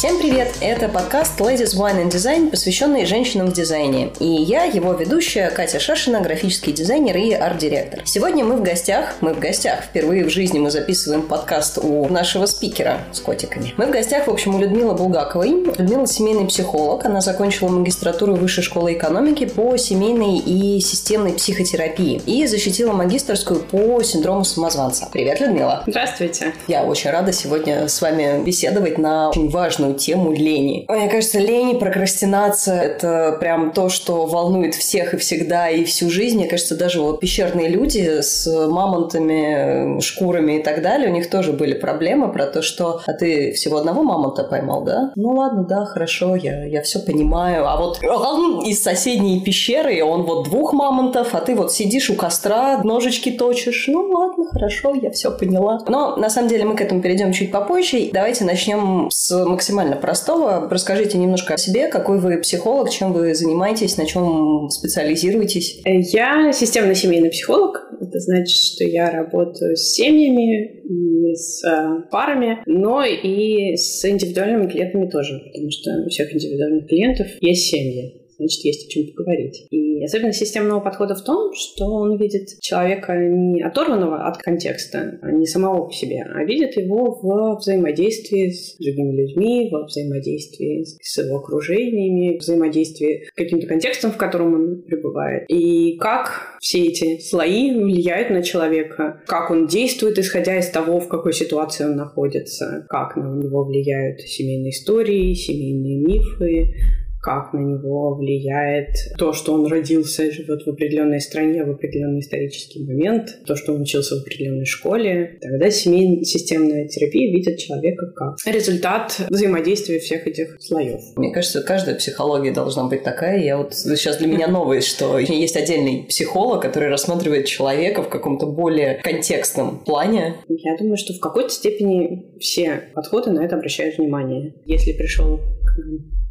Всем привет! Это подкаст Ladies Wine and Design, посвященный женщинам в дизайне. И я, его ведущая, Катя Шашина, графический дизайнер и арт-директор. Сегодня мы в гостях, мы в гостях, впервые в жизни мы записываем подкаст у нашего спикера с котиками. Мы в гостях, в общем, у Людмилы Булгаковой. Людмила семейный психолог, она закончила магистратуру Высшей школы экономики по семейной и системной психотерапии и защитила магистрскую по синдрому самозванца. Привет, Людмила! Здравствуйте! Я очень рада сегодня с вами беседовать на очень важную важную тему лени. Мне кажется, лень и прокрастинация – это прям то, что волнует всех и всегда, и всю жизнь. Мне кажется, даже вот пещерные люди с мамонтами, шкурами и так далее, у них тоже были проблемы про то, что «а ты всего одного мамонта поймал, да?» Ну ладно, да, хорошо, я, я все понимаю. А вот он из соседней пещеры, он вот двух мамонтов, а ты вот сидишь у костра, ножички точишь. Ну ладно, хорошо, я все поняла. Но на самом деле мы к этому перейдем чуть попозже. Давайте начнем с максимально максимально простого. Расскажите немножко о себе, какой вы психолог, чем вы занимаетесь, на чем специализируетесь. Я системный семейный психолог. Это значит, что я работаю с семьями, и с э, парами, но и с индивидуальными клиентами тоже, потому что у всех индивидуальных клиентов есть семьи значит, есть о чем поговорить. И особенность системного подхода в том, что он видит человека не оторванного от контекста, а не самого по себе, а видит его в взаимодействии с другими людьми, во взаимодействии с его окружениями, взаимодействии с каким-то контекстом, в котором он пребывает. И как все эти слои влияют на человека, как он действует, исходя из того, в какой ситуации он находится, как на него влияют семейные истории, семейные мифы, как на него влияет то, что он родился и живет в определенной стране в определенный исторический момент, то, что он учился в определенной школе. Тогда семейная системная терапия видит человека как результат взаимодействия всех этих слоев. Мне кажется, каждая психология должна быть такая. Я вот сейчас для меня новость, что есть отдельный психолог, который рассматривает человека в каком-то более контекстном плане. Я думаю, что в какой-то степени все подходы на это обращают внимание. Если пришел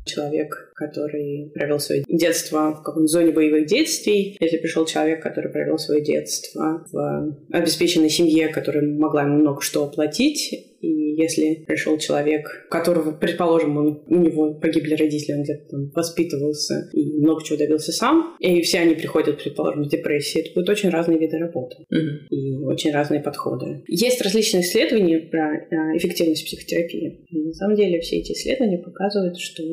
человек, который провел свое детство в какой-нибудь зоне боевых действий, если пришел человек, который провел свое детство в обеспеченной семье, которая могла ему много что оплатить, и если пришел человек, которого, предположим, он, у него погибли родители, он где-то там воспитывался и много чего добился сам, и все они приходят, предположим, в депрессии, это будут очень разные виды работы mm-hmm. и очень разные подходы. Есть различные исследования про э, эффективность психотерапии. И на самом деле все эти исследования показывают, что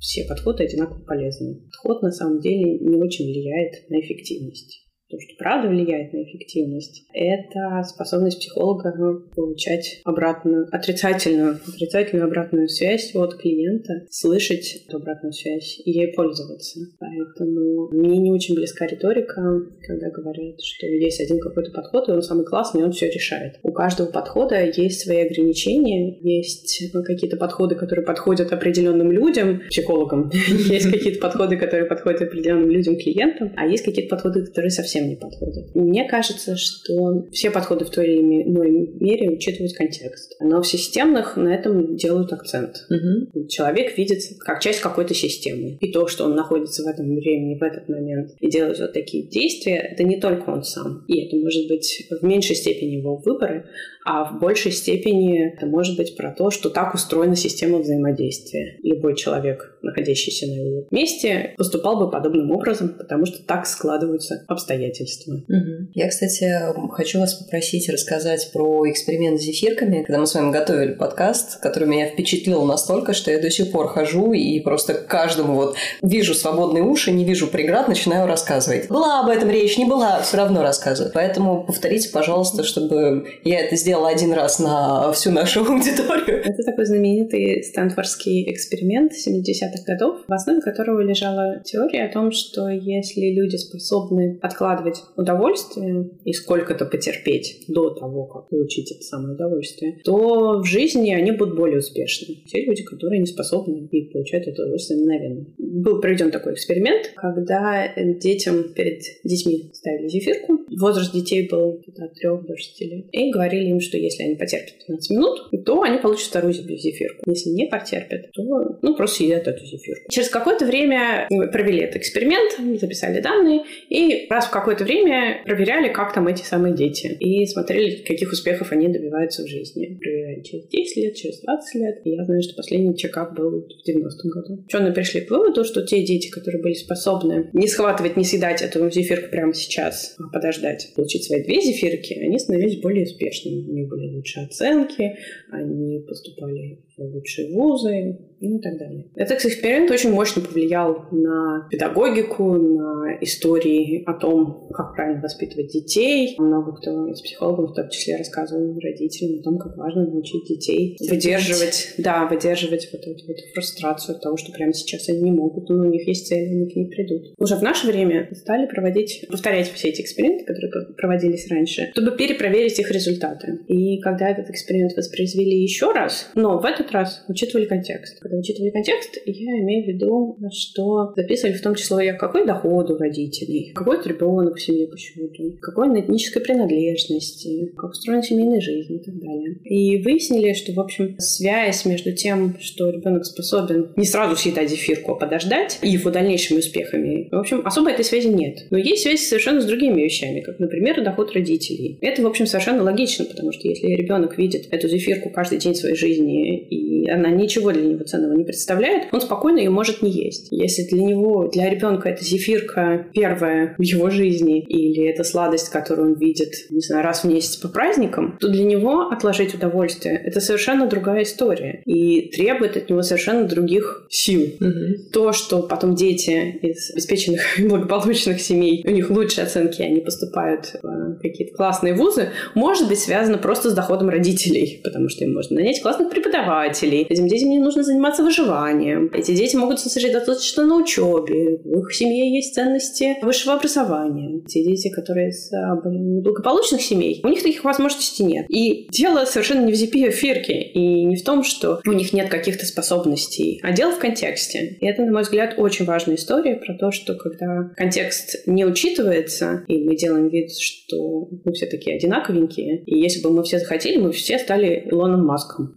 все подходы одинаково полезны. Подход на самом деле не очень влияет на эффективность то, что правда влияет на эффективность, это способность психолога получать обратную, отрицательную, отрицательную обратную связь от клиента, слышать эту обратную связь и ей пользоваться. Поэтому мне не очень близка риторика, когда говорят, что есть один какой-то подход, и он самый классный, и он все решает. У каждого подхода есть свои ограничения, есть какие-то подходы, которые подходят определенным людям, психологам, есть какие-то подходы, которые подходят определенным людям, клиентам, а есть какие-то подходы, которые совсем совсем не подходят. Мне кажется, что все подходы в той или иной мере учитывают контекст. Но в системных на этом делают акцент. Угу. Человек видит как часть какой-то системы. И то, что он находится в этом времени, в этот момент, и делает вот такие действия, это не только он сам. И это может быть в меньшей степени его выборы, а в большей степени это может быть про то, что так устроена система взаимодействия. Любой человек, находящийся на его месте, поступал бы подобным образом, потому что так складываются обстоятельства. Угу. Я, кстати, хочу вас попросить рассказать про эксперимент с зефирками, когда мы с вами готовили подкаст, который меня впечатлил настолько, что я до сих пор хожу и просто каждому вот вижу свободные уши, не вижу преград, начинаю рассказывать. Была об этом речь, не была, все равно рассказываю. Поэтому повторите, пожалуйста, чтобы я это сделала сделала один раз на всю нашу аудиторию. Это такой знаменитый стэнфордский эксперимент 70-х годов, в основе которого лежала теория о том, что если люди способны откладывать удовольствие и сколько-то потерпеть до того, как получить это самое удовольствие, то в жизни они будут более успешны. Те люди, которые не способны и получают это удовольствие мгновенно. Был проведен такой эксперимент, когда детям перед детьми ставили зефирку, Возраст детей был от 3 до 6 лет. И говорили им, что если они потерпят 15 минут, то они получат вторую зефирку. Если не потерпят, то ну, просто едят эту зефирку. Через какое-то время мы провели этот эксперимент, записали данные, и раз в какое-то время проверяли, как там эти самые дети. И смотрели, каких успехов они добиваются в жизни. Проверяли через 10 лет, через 20 лет. И я знаю, что последний чекап был в 90-м году. Ученые пришли к выводу, что те дети, которые были способны не схватывать, не съедать эту зефирку прямо сейчас, а подождать, получить свои две зефирки, они становились более успешными. У них были лучшие оценки, они поступали лучшие вузы, ну и так далее. Этот эксперимент очень мощно повлиял на педагогику, на истории о том, как правильно воспитывать детей. Много кто из психологов в том числе рассказывал родителям о том, как важно научить детей выдерживать, да, выдерживать вот эту вот фрустрацию от того, что прямо сейчас они не могут, но у них есть цель, они к ней придут. Уже в наше время стали проводить, повторять все эти эксперименты, которые проводились раньше, чтобы перепроверить их результаты. И когда этот эксперимент воспроизвели еще раз, но в этот раз учитывали контекст когда учитывали контекст, я имею в виду, что записывали в том числе, какой доход у родителей, какой ребенок в семье почему-то, какой на этнической принадлежности, как устроена семейная жизнь и так далее. И выяснили, что, в общем, связь между тем, что ребенок способен не сразу съедать зефирку, а подождать, и его дальнейшими успехами, в общем, особо этой связи нет. Но есть связь совершенно с другими вещами, как, например, доход родителей. Это, в общем, совершенно логично, потому что если ребенок видит эту зефирку каждый день своей жизни, и она ничего для него ценного не представляет, он спокойно ее может не есть. Если для него, для ребенка это зефирка первая в его жизни, или это сладость, которую он видит, не знаю, раз в месяц по праздникам, то для него отложить удовольствие — это совершенно другая история и требует от него совершенно других сил. Угу. То, что потом дети из обеспеченных и благополучных семей, у них лучшие оценки, они поступают в какие-то классные вузы, может быть связано просто с доходом родителей, потому что им можно нанять классных преподавателей, этим детям не нужно заниматься заниматься выживанием. Эти дети могут сосредоточиться на учебе. В их семье есть ценности высшего образования. Те дети, которые из а, благополучных семей, у них таких возможностей нет. И дело совершенно не в зипе фирке и не в том, что у них нет каких-то способностей, а дело в контексте. И это, на мой взгляд, очень важная история про то, что когда контекст не учитывается, и мы делаем вид, что мы все такие одинаковенькие, и если бы мы все захотели, мы все стали Илоном Маском.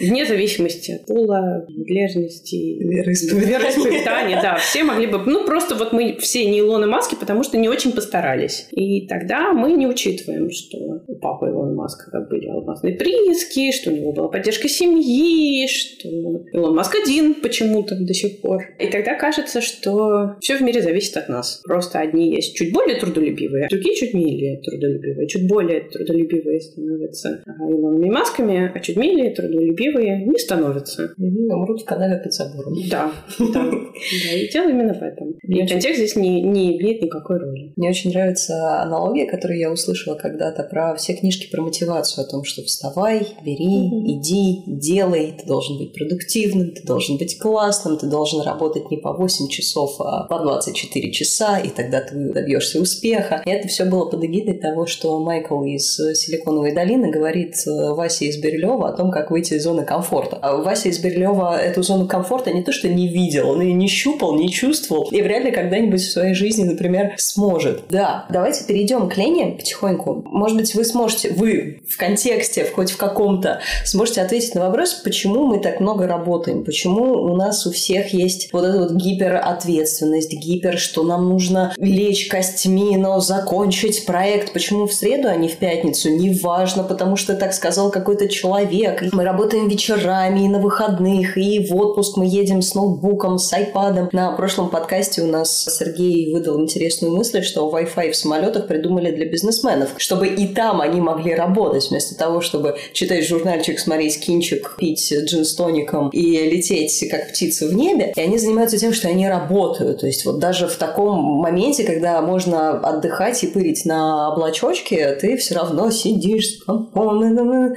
Вне зависимости от пола, принадлежности, вероисповедания. Да, все могли бы... Ну, просто вот мы все не Илоны Маски, потому что не очень постарались. И тогда мы не учитываем, что у папы Илона Маска как были алмазные прииски, что у него была поддержка семьи, что Илон Маск один почему-то до сих пор. И тогда кажется, что все в мире зависит от нас. Просто одни есть чуть более трудолюбивые, а другие чуть менее трудолюбивые. Чуть более трудолюбивые становятся Илонами Масками, а чуть менее трудолюбивые терпеливые не становятся. Умрут в канаве под забором. Да, да. И дело именно в этом. И контекст здесь не, не имеет никакой роли. Мне очень нравится аналогия, которую я услышала когда-то про все книжки про мотивацию, о том, что вставай, бери, иди, делай, ты должен быть продуктивным, ты должен быть классным, ты должен работать не по 8 часов, а по 24 часа, и тогда ты добьешься успеха. И это все было под эгидой того, что Майкл из Силиконовой долины говорит Васе из Бирюлева о том, как выйти из зоны комфорта. А Вася из Берлева эту зону комфорта не то что не видел, он ее не щупал, не чувствовал, и вряд ли когда-нибудь в своей жизни, например, сможет. Да, давайте перейдем к Лене потихоньку. Может быть, вы сможете, вы в контексте, хоть в каком-то, сможете ответить на вопрос, почему мы так много работаем, почему у нас у всех есть вот эта вот гиперответственность, гипер, что нам нужно лечь костьми, но закончить проект, почему в среду, а не в пятницу, неважно, потому что так сказал какой-то человек. Мы работаем работаем вечерами и на выходных, и в отпуск мы едем с ноутбуком, с айпадом. На прошлом подкасте у нас Сергей выдал интересную мысль, что Wi-Fi в самолетах придумали для бизнесменов, чтобы и там они могли работать, вместо того, чтобы читать журнальчик, смотреть кинчик, пить джин с тоником и лететь как птица в небе. И они занимаются тем, что они работают. То есть вот даже в таком моменте, когда можно отдыхать и пырить на облачочке, ты все равно сидишь.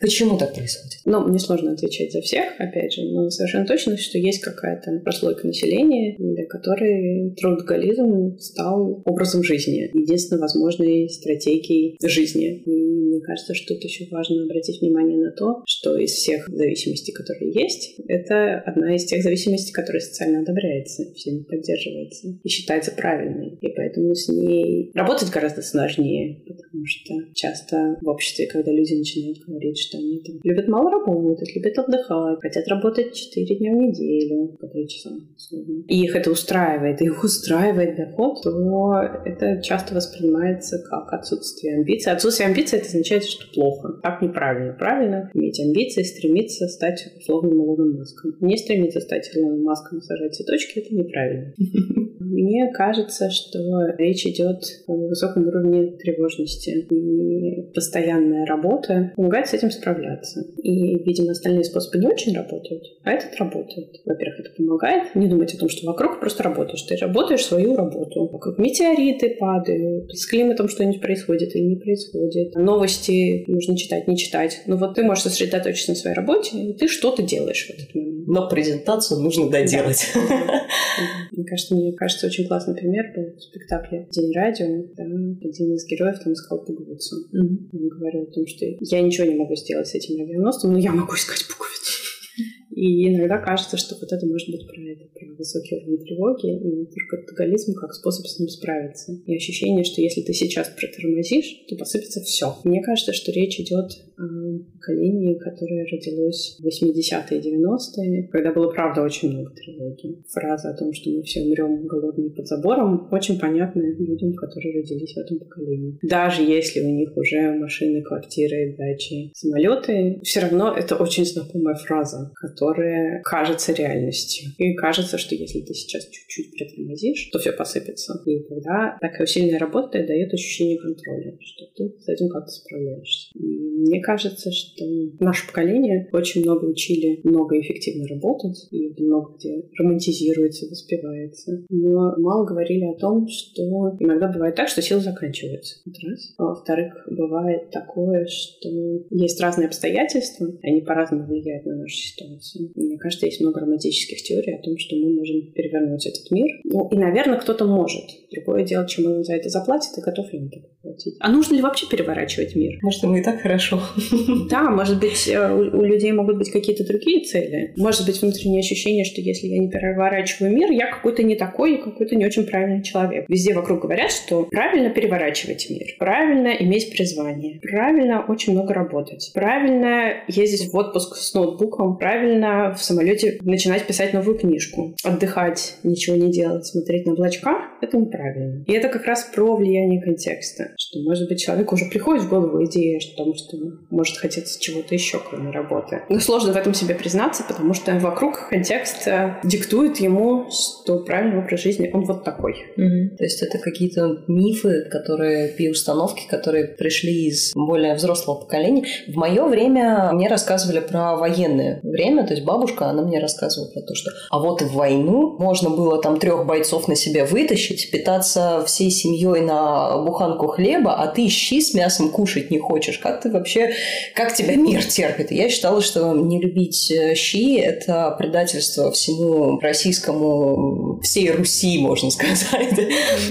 Почему так происходит? Ну, мне сложно отвечать за всех, опять же, но совершенно точно, что есть какая-то прослойка населения, для которой трудоголизм стал образом жизни, единственно возможной стратегией жизни. И мне кажется, что тут еще важно обратить внимание на то, что из всех зависимостей, которые есть, это одна из тех зависимостей, которая социально одобряется, всеми поддерживается и считается правильной. И поэтому с ней работать гораздо сложнее, потому что часто в обществе, когда люди начинают говорить, что они там любят мало работать, любят отдыхать, хотят работать 4 дня в неделю, по 3 часа, и их это устраивает, и их устраивает доход, то это часто воспринимается как отсутствие амбиций. Отсутствие амбиций — это означает, что плохо. Так неправильно. Правильно иметь амбиции, стремиться стать условным Илоном Маском. Не стремиться стать Илоном Маском сажать цветочки — это неправильно. Мне кажется, что речь идет о высоком уровне тревожности. И постоянная работа помогает с этим справляться. И, видимо, остальные способы не очень работают, а этот работает. Во-первых, это помогает не думать о том, что вокруг просто работаешь. Ты работаешь свою работу. Вокруг метеориты падают, с климатом что-нибудь происходит или не происходит. Новости нужно читать, не читать. Но вот ты можешь сосредоточиться на своей работе, и ты что-то делаешь в этот момент. Но презентацию нужно доделать. Мне кажется, мне кажется, очень классный пример был в спектакле «День радио». Да, один из героев там искал пуговицу. Он говорил о том, что я ничего не могу сделать с этим авианосцем, но я могу искать пуговицу. И иногда кажется, что вот это может быть про это, про высокий уровень тревоги и трудоголизм как способ с ним справиться. И ощущение, что если ты сейчас протормозишь, то посыпется все. Мне кажется, что речь идет о поколении, которое родилось в 80-е и 90-е, когда было, правда, очень много тревоги. Фраза о том, что мы все умрем голодными под забором, очень понятна людям, которые родились в этом поколении. Даже если у них уже машины, квартиры, дачи, самолеты, все равно это очень знакомая фраза, которая которая кажется реальностью. И кажется, что если ты сейчас чуть-чуть притормозишь, то все посыпется. И тогда такая усиленная работа дает ощущение контроля, что ты с этим как-то справляешься. И мне кажется, что наше поколение очень много учили много эффективно работать, и много где романтизируется, воспевается. Но мало говорили о том, что иногда бывает так, что силы заканчиваются. Это раз. А во-вторых, бывает такое, что есть разные обстоятельства, они по-разному влияют на нашу ситуацию мне кажется, есть много романтических теорий о том, что мы можем перевернуть этот мир. Ну, и, наверное, кто-то может. Другое дело, чем он за это заплатит и готов ли он это платить. А нужно ли вообще переворачивать мир? Может, ему и так хорошо. Да, может быть, э, у людей могут быть какие-то другие цели. Может быть, внутреннее ощущение, что если я не переворачиваю мир, я какой-то не такой, какой-то не очень правильный человек. Везде вокруг говорят, что правильно переворачивать мир, правильно иметь призвание, правильно очень много работать, правильно ездить в отпуск с ноутбуком, правильно правильно в самолете начинать писать новую книжку. Отдыхать, ничего не делать, смотреть на облачка — это неправильно. И это как раз про влияние контекста. Что, может быть, человеку уже приходит в голову идея, что, потому что может хотеться чего-то еще, кроме работы. Но сложно в этом себе признаться, потому что вокруг контекст диктует ему, что правильный образ жизни, он вот такой. Угу. То есть это какие-то мифы, которые и установки, которые пришли из более взрослого поколения. В мое время мне рассказывали про военное время, то есть бабушка, она мне рассказывала про то, что а вот в войну можно было там трех бойцов на себя вытащить, питаться всей семьей на буханку хлеба, а ты щи с мясом кушать не хочешь. Как ты вообще, как тебя мир терпит? я считала, что не любить э, щи – это предательство всему российскому, всей Руси, можно сказать.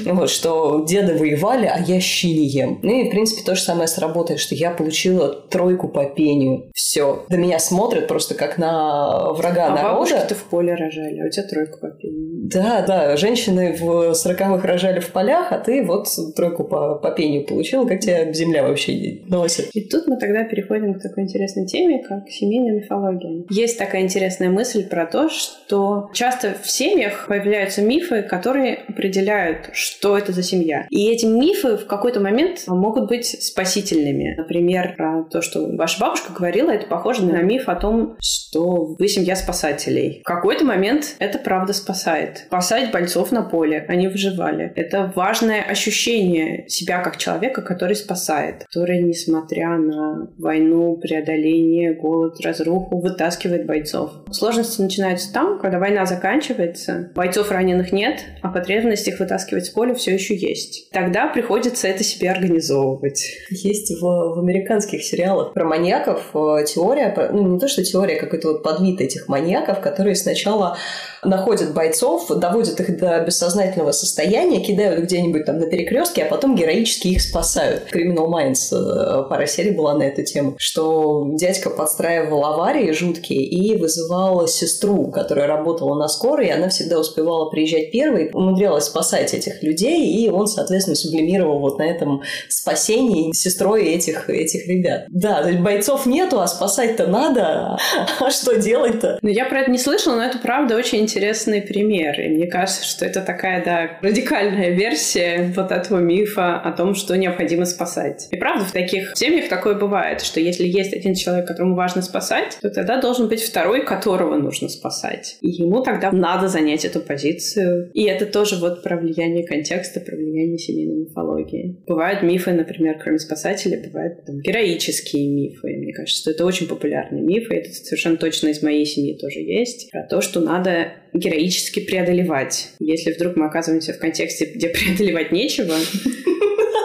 Вот, что деды воевали, а я щи не ем. Ну и, в принципе, то же самое сработает, что я получила тройку по пению. Все. До меня смотрят просто как на врага а народа. А в поле рожали, а у тебя тройку по пению. Да, да, женщины в сороковых рожали в полях, а ты вот тройку по, по пению получила, как тебя земля вообще носит. И тут мы тогда переходим к такой интересной теме, как семейная мифология. Есть такая интересная мысль про то, что часто в семьях появляются мифы, которые определяют, что это за семья. И эти мифы в какой-то момент могут быть спасительными. Например, про то, что ваша бабушка говорила, это похоже на миф о том, что вы семья спасателей. В какой-то момент это правда спасает. Спасать бойцов на поле, они выживали. Это важное ощущение себя как человека, который спасает, который, несмотря на войну, преодоление, голод, разруху, вытаскивает бойцов. Сложности начинаются там, когда война заканчивается, бойцов раненых нет, а потребность их вытаскивать с поля все еще есть. Тогда приходится это себе организовывать. Есть в, в американских сериалах про маньяков э, теория, ну не то что теория, какой-то вот подвид этих маньяков, которые сначала находят бойцов, доводят их до бессознательного состояния, кидают где-нибудь там на перекрестке, а потом героически их спасают. Criminal Minds э, пара серий была на эту тему, что дядька подстраивал аварии жуткие и вызывал сестру, которая работала на скорой, и она всегда успевала приезжать первой, умудрялась спасать этих людей, и он, соответственно, сублимировал вот на этом спасении сестрой этих, этих ребят. Да, то есть бойцов нету, а спасать-то надо, а что делать-то? Ну, я про это не слышала, но это правда очень интересный пример. И мне кажется, что это такая, да, радикальная версия вот этого мифа о том, что необходимо спасать. И правда, в таких семьях такое бывает, что если есть один человек, которому важно спасать, то тогда должен быть второй, которого нужно спасать. И ему тогда надо занять эту позицию. И это тоже вот про влияние контекста, про влияние семейной мифологии. Бывают мифы, например, кроме спасателей, бывают там, героические мифы. Мне кажется, что это очень популярный миф, и это совершенно точно из моей семьи тоже есть. Про то, что надо героически преодолевать. Если вдруг мы оказываемся в контексте, где преодолевать нечего,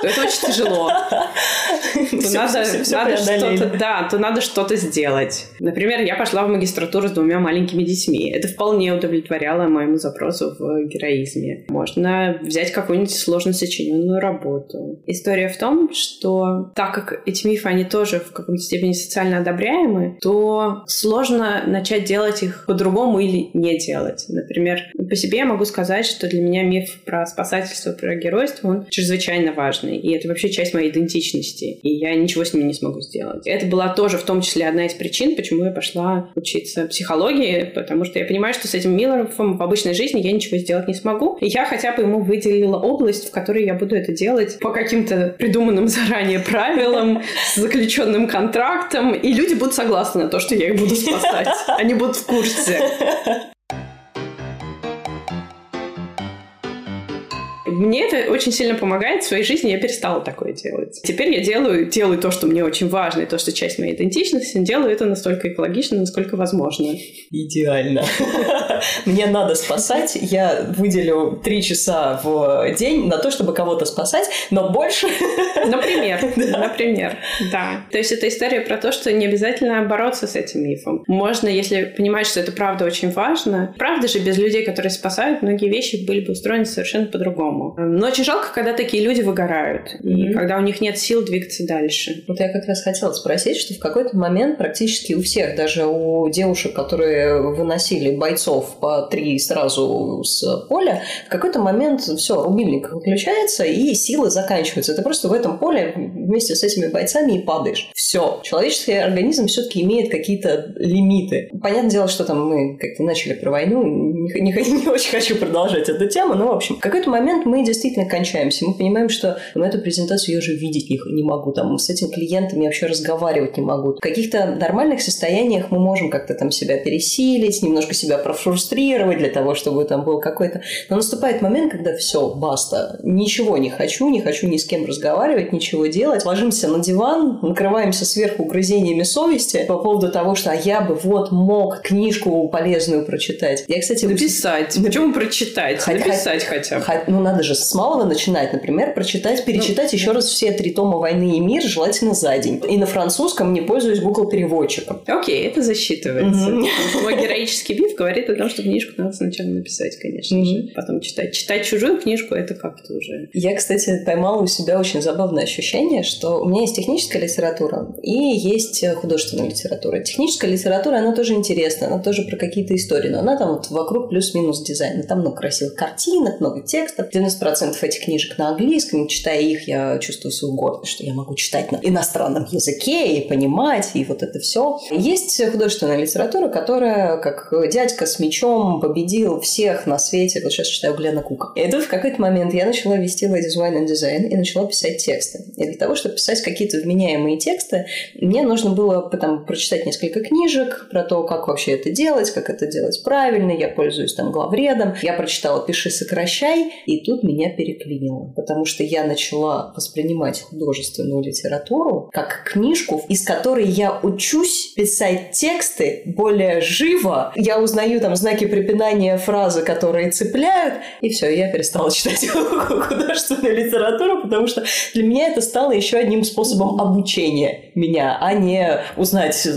то это очень тяжело. То надо, надо что-то, да, то надо что-то сделать. Например, я пошла в магистратуру с двумя маленькими детьми. Это вполне удовлетворяло моему запросу в героизме. Можно взять какую-нибудь сложно сочиненную работу. История в том, что так как эти мифы, они тоже в каком-то степени социально одобряемы, то сложно начать делать их по-другому или не делать. Например, по себе я могу сказать, что для меня миф про спасательство, про геройство, он чрезвычайно важный. И это вообще часть моей идентичности. И я ничего с ним не смогу сделать. Это была тоже в том числе одна из причин, почему я пошла учиться психологии, потому что я понимаю, что с этим Миллером в обычной жизни я ничего сделать не смогу. И я хотя бы ему выделила область, в которой я буду это делать по каким-то придуманным заранее правилам, с заключенным контрактом, и люди будут согласны на то, что я их буду спасать. Они будут в курсе. Мне это очень сильно помогает в своей жизни, я перестала такое делать. Теперь я делаю, делаю то, что мне очень важно, и то, что часть моей идентичности, делаю это настолько экологично, насколько возможно. Идеально. Мне надо спасать, я выделю три часа в день на то, чтобы кого-то спасать, но больше... Например, например, да. То есть это история про то, что не обязательно бороться с этим мифом. Можно, если понимать, что это правда очень важно. Правда же, без людей, которые спасают, многие вещи были бы устроены совершенно по-другому по-другому. Но очень жалко, когда такие люди выгорают, mm-hmm. и когда у них нет сил двигаться дальше. Вот я как раз хотела спросить, что в какой-то момент практически у всех, даже у девушек, которые выносили бойцов по три сразу с поля, в какой-то момент все, рубильник выключается, и силы заканчиваются. Ты просто в этом поле вместе с этими бойцами и падаешь. Все. Человеческий организм все-таки имеет какие-то лимиты. Понятное дело, что там мы как-то начали про войну, не, не, не очень хочу продолжать эту тему, но, в общем, в какой-то момент мы действительно кончаемся. Мы понимаем, что на эту презентацию я уже видеть их не могу, там, с этим клиентом я вообще разговаривать не могу. В каких-то нормальных состояниях мы можем как-то там себя пересилить, немножко себя профрустрировать для того, чтобы там был какой-то... Но наступает момент, когда все, баста, ничего не хочу, не хочу ни с кем разговаривать, ничего делать. Ложимся на диван, накрываемся сверху грызениями совести по поводу того, что а я бы вот мог книжку полезную прочитать. Я, кстати... Написать. Почему прочитать? Хоть, Написать хотя бы. Ну, надо надо же с малого начинать, например, прочитать, перечитать ну, еще раз все три тома «Войны и мир», желательно за день. И на французском не пользуюсь Google переводчиком. Окей, это засчитывается. Мой героический биф говорит о том, что книжку надо сначала написать, конечно же, потом читать. Читать чужую книжку – это как-то уже... Я, кстати, поймала у себя очень забавное ощущение, что у меня есть техническая литература и есть художественная литература. Техническая литература, она тоже интересна, она тоже про какие-то истории, но она там вот вокруг плюс-минус дизайна. Там много красивых картинок, много текстов. 90% этих книжек на английском, читая их, я чувствую свою гордость, что я могу читать на иностранном языке и понимать, и вот это все. Есть художественная литература, которая, как дядька с мечом, победил всех на свете. Вот сейчас читаю Глена Кука. И тут в какой-то момент я начала вести лайдизайн и дизайн и начала писать тексты. И для того, чтобы писать какие-то вменяемые тексты, мне нужно было потом прочитать несколько книжек про то, как вообще это делать, как это делать правильно. Я пользуюсь там главредом. Я прочитала «Пиши, сокращай», и тут меня переклинило, потому что я начала воспринимать художественную литературу как книжку, из которой я учусь писать тексты более живо. Я узнаю там знаки препинания, фразы, которые цепляют, и все, я перестала читать художественную литературу, потому что для меня это стало еще одним способом обучения меня, а не узнать,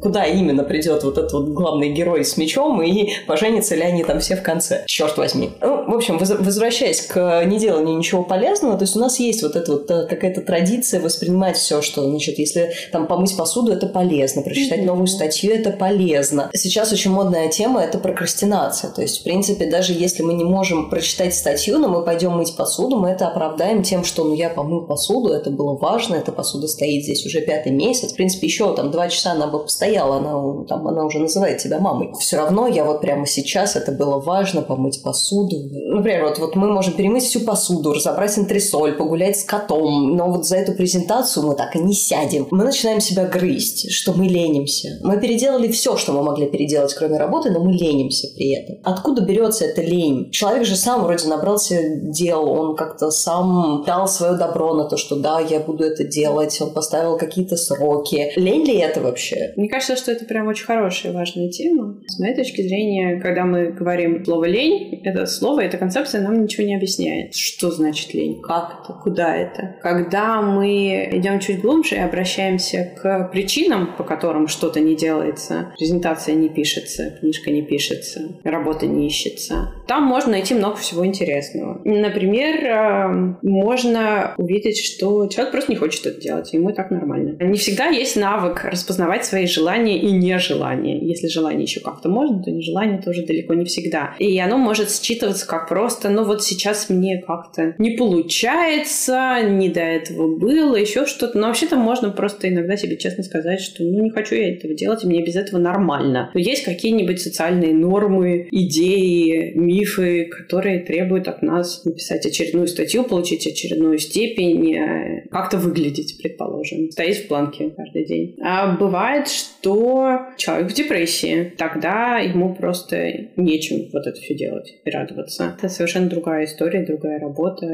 куда именно придет вот этот вот главный герой с мечом и поженятся ли они там все в конце. Черт возьми. Ну, в общем, возвращаясь к неделанию ничего полезного, то есть у нас есть вот эта вот э, какая-то традиция воспринимать все, что, значит, если там помыть посуду, это полезно, прочитать новую статью, это полезно. Сейчас очень модная тема – это прокрастинация. То есть, в принципе, даже если мы не можем прочитать статью, но мы пойдем мыть посуду, мы это оправдаем тем, что ну я помыл посуду, это было важно, эта посуда стоит здесь уже пятый месяц. В принципе, еще там два часа она бы постояла, она, там, она уже называет тебя мамой. Все равно я вот прямо сейчас, это было важно, помыть посуду. Например, вот, вот мы можем перемыть всю посуду, разобрать антресоль, погулять с котом, но вот за эту презентацию мы так и не сядем. Мы начинаем себя грызть, что мы ленимся. Мы переделали все, что мы могли переделать, кроме работы, но мы ленимся при этом. Откуда берется эта лень? Человек же сам вроде набрался дел, он как-то сам дал свое добро на то, что да, я буду это делать, он поставил какие-то сроки. Лень ли это вообще? Мне кажется, что это прям очень хорошая и важная тема. С моей точки зрения, когда мы говорим слово «лень», это слово, эта концепция нам ничего не объясняет. Что значит лень? Как это? Куда это? Когда мы идем чуть глубже и обращаемся к причинам, по которым что-то не делается, презентация не пишется, книжка не пишется, работа не ищется, там можно найти много всего интересного. Например, э, можно увидеть, что человек просто не хочет это делать, ему и так нормально. Не всегда есть навык распознавать свои желания и нежелания. Если желание еще как-то можно, то нежелание тоже далеко не всегда. И оно может считываться как просто, ну вот сейчас мне как-то не получается, не до этого было, еще что-то. Но вообще-то можно просто иногда себе честно сказать, что ну не хочу я этого делать, и мне без этого нормально. Но есть какие-нибудь социальные нормы, идеи, мифы, которые требуют от нас написать очередную статью, получить очередную степень, э, как-то выглядеть, предположим, стоять в планке каждый день. А бывает, что человек в депрессии, тогда ему просто нечем вот это все делать и радоваться. Это совершенно другая история, другая работа,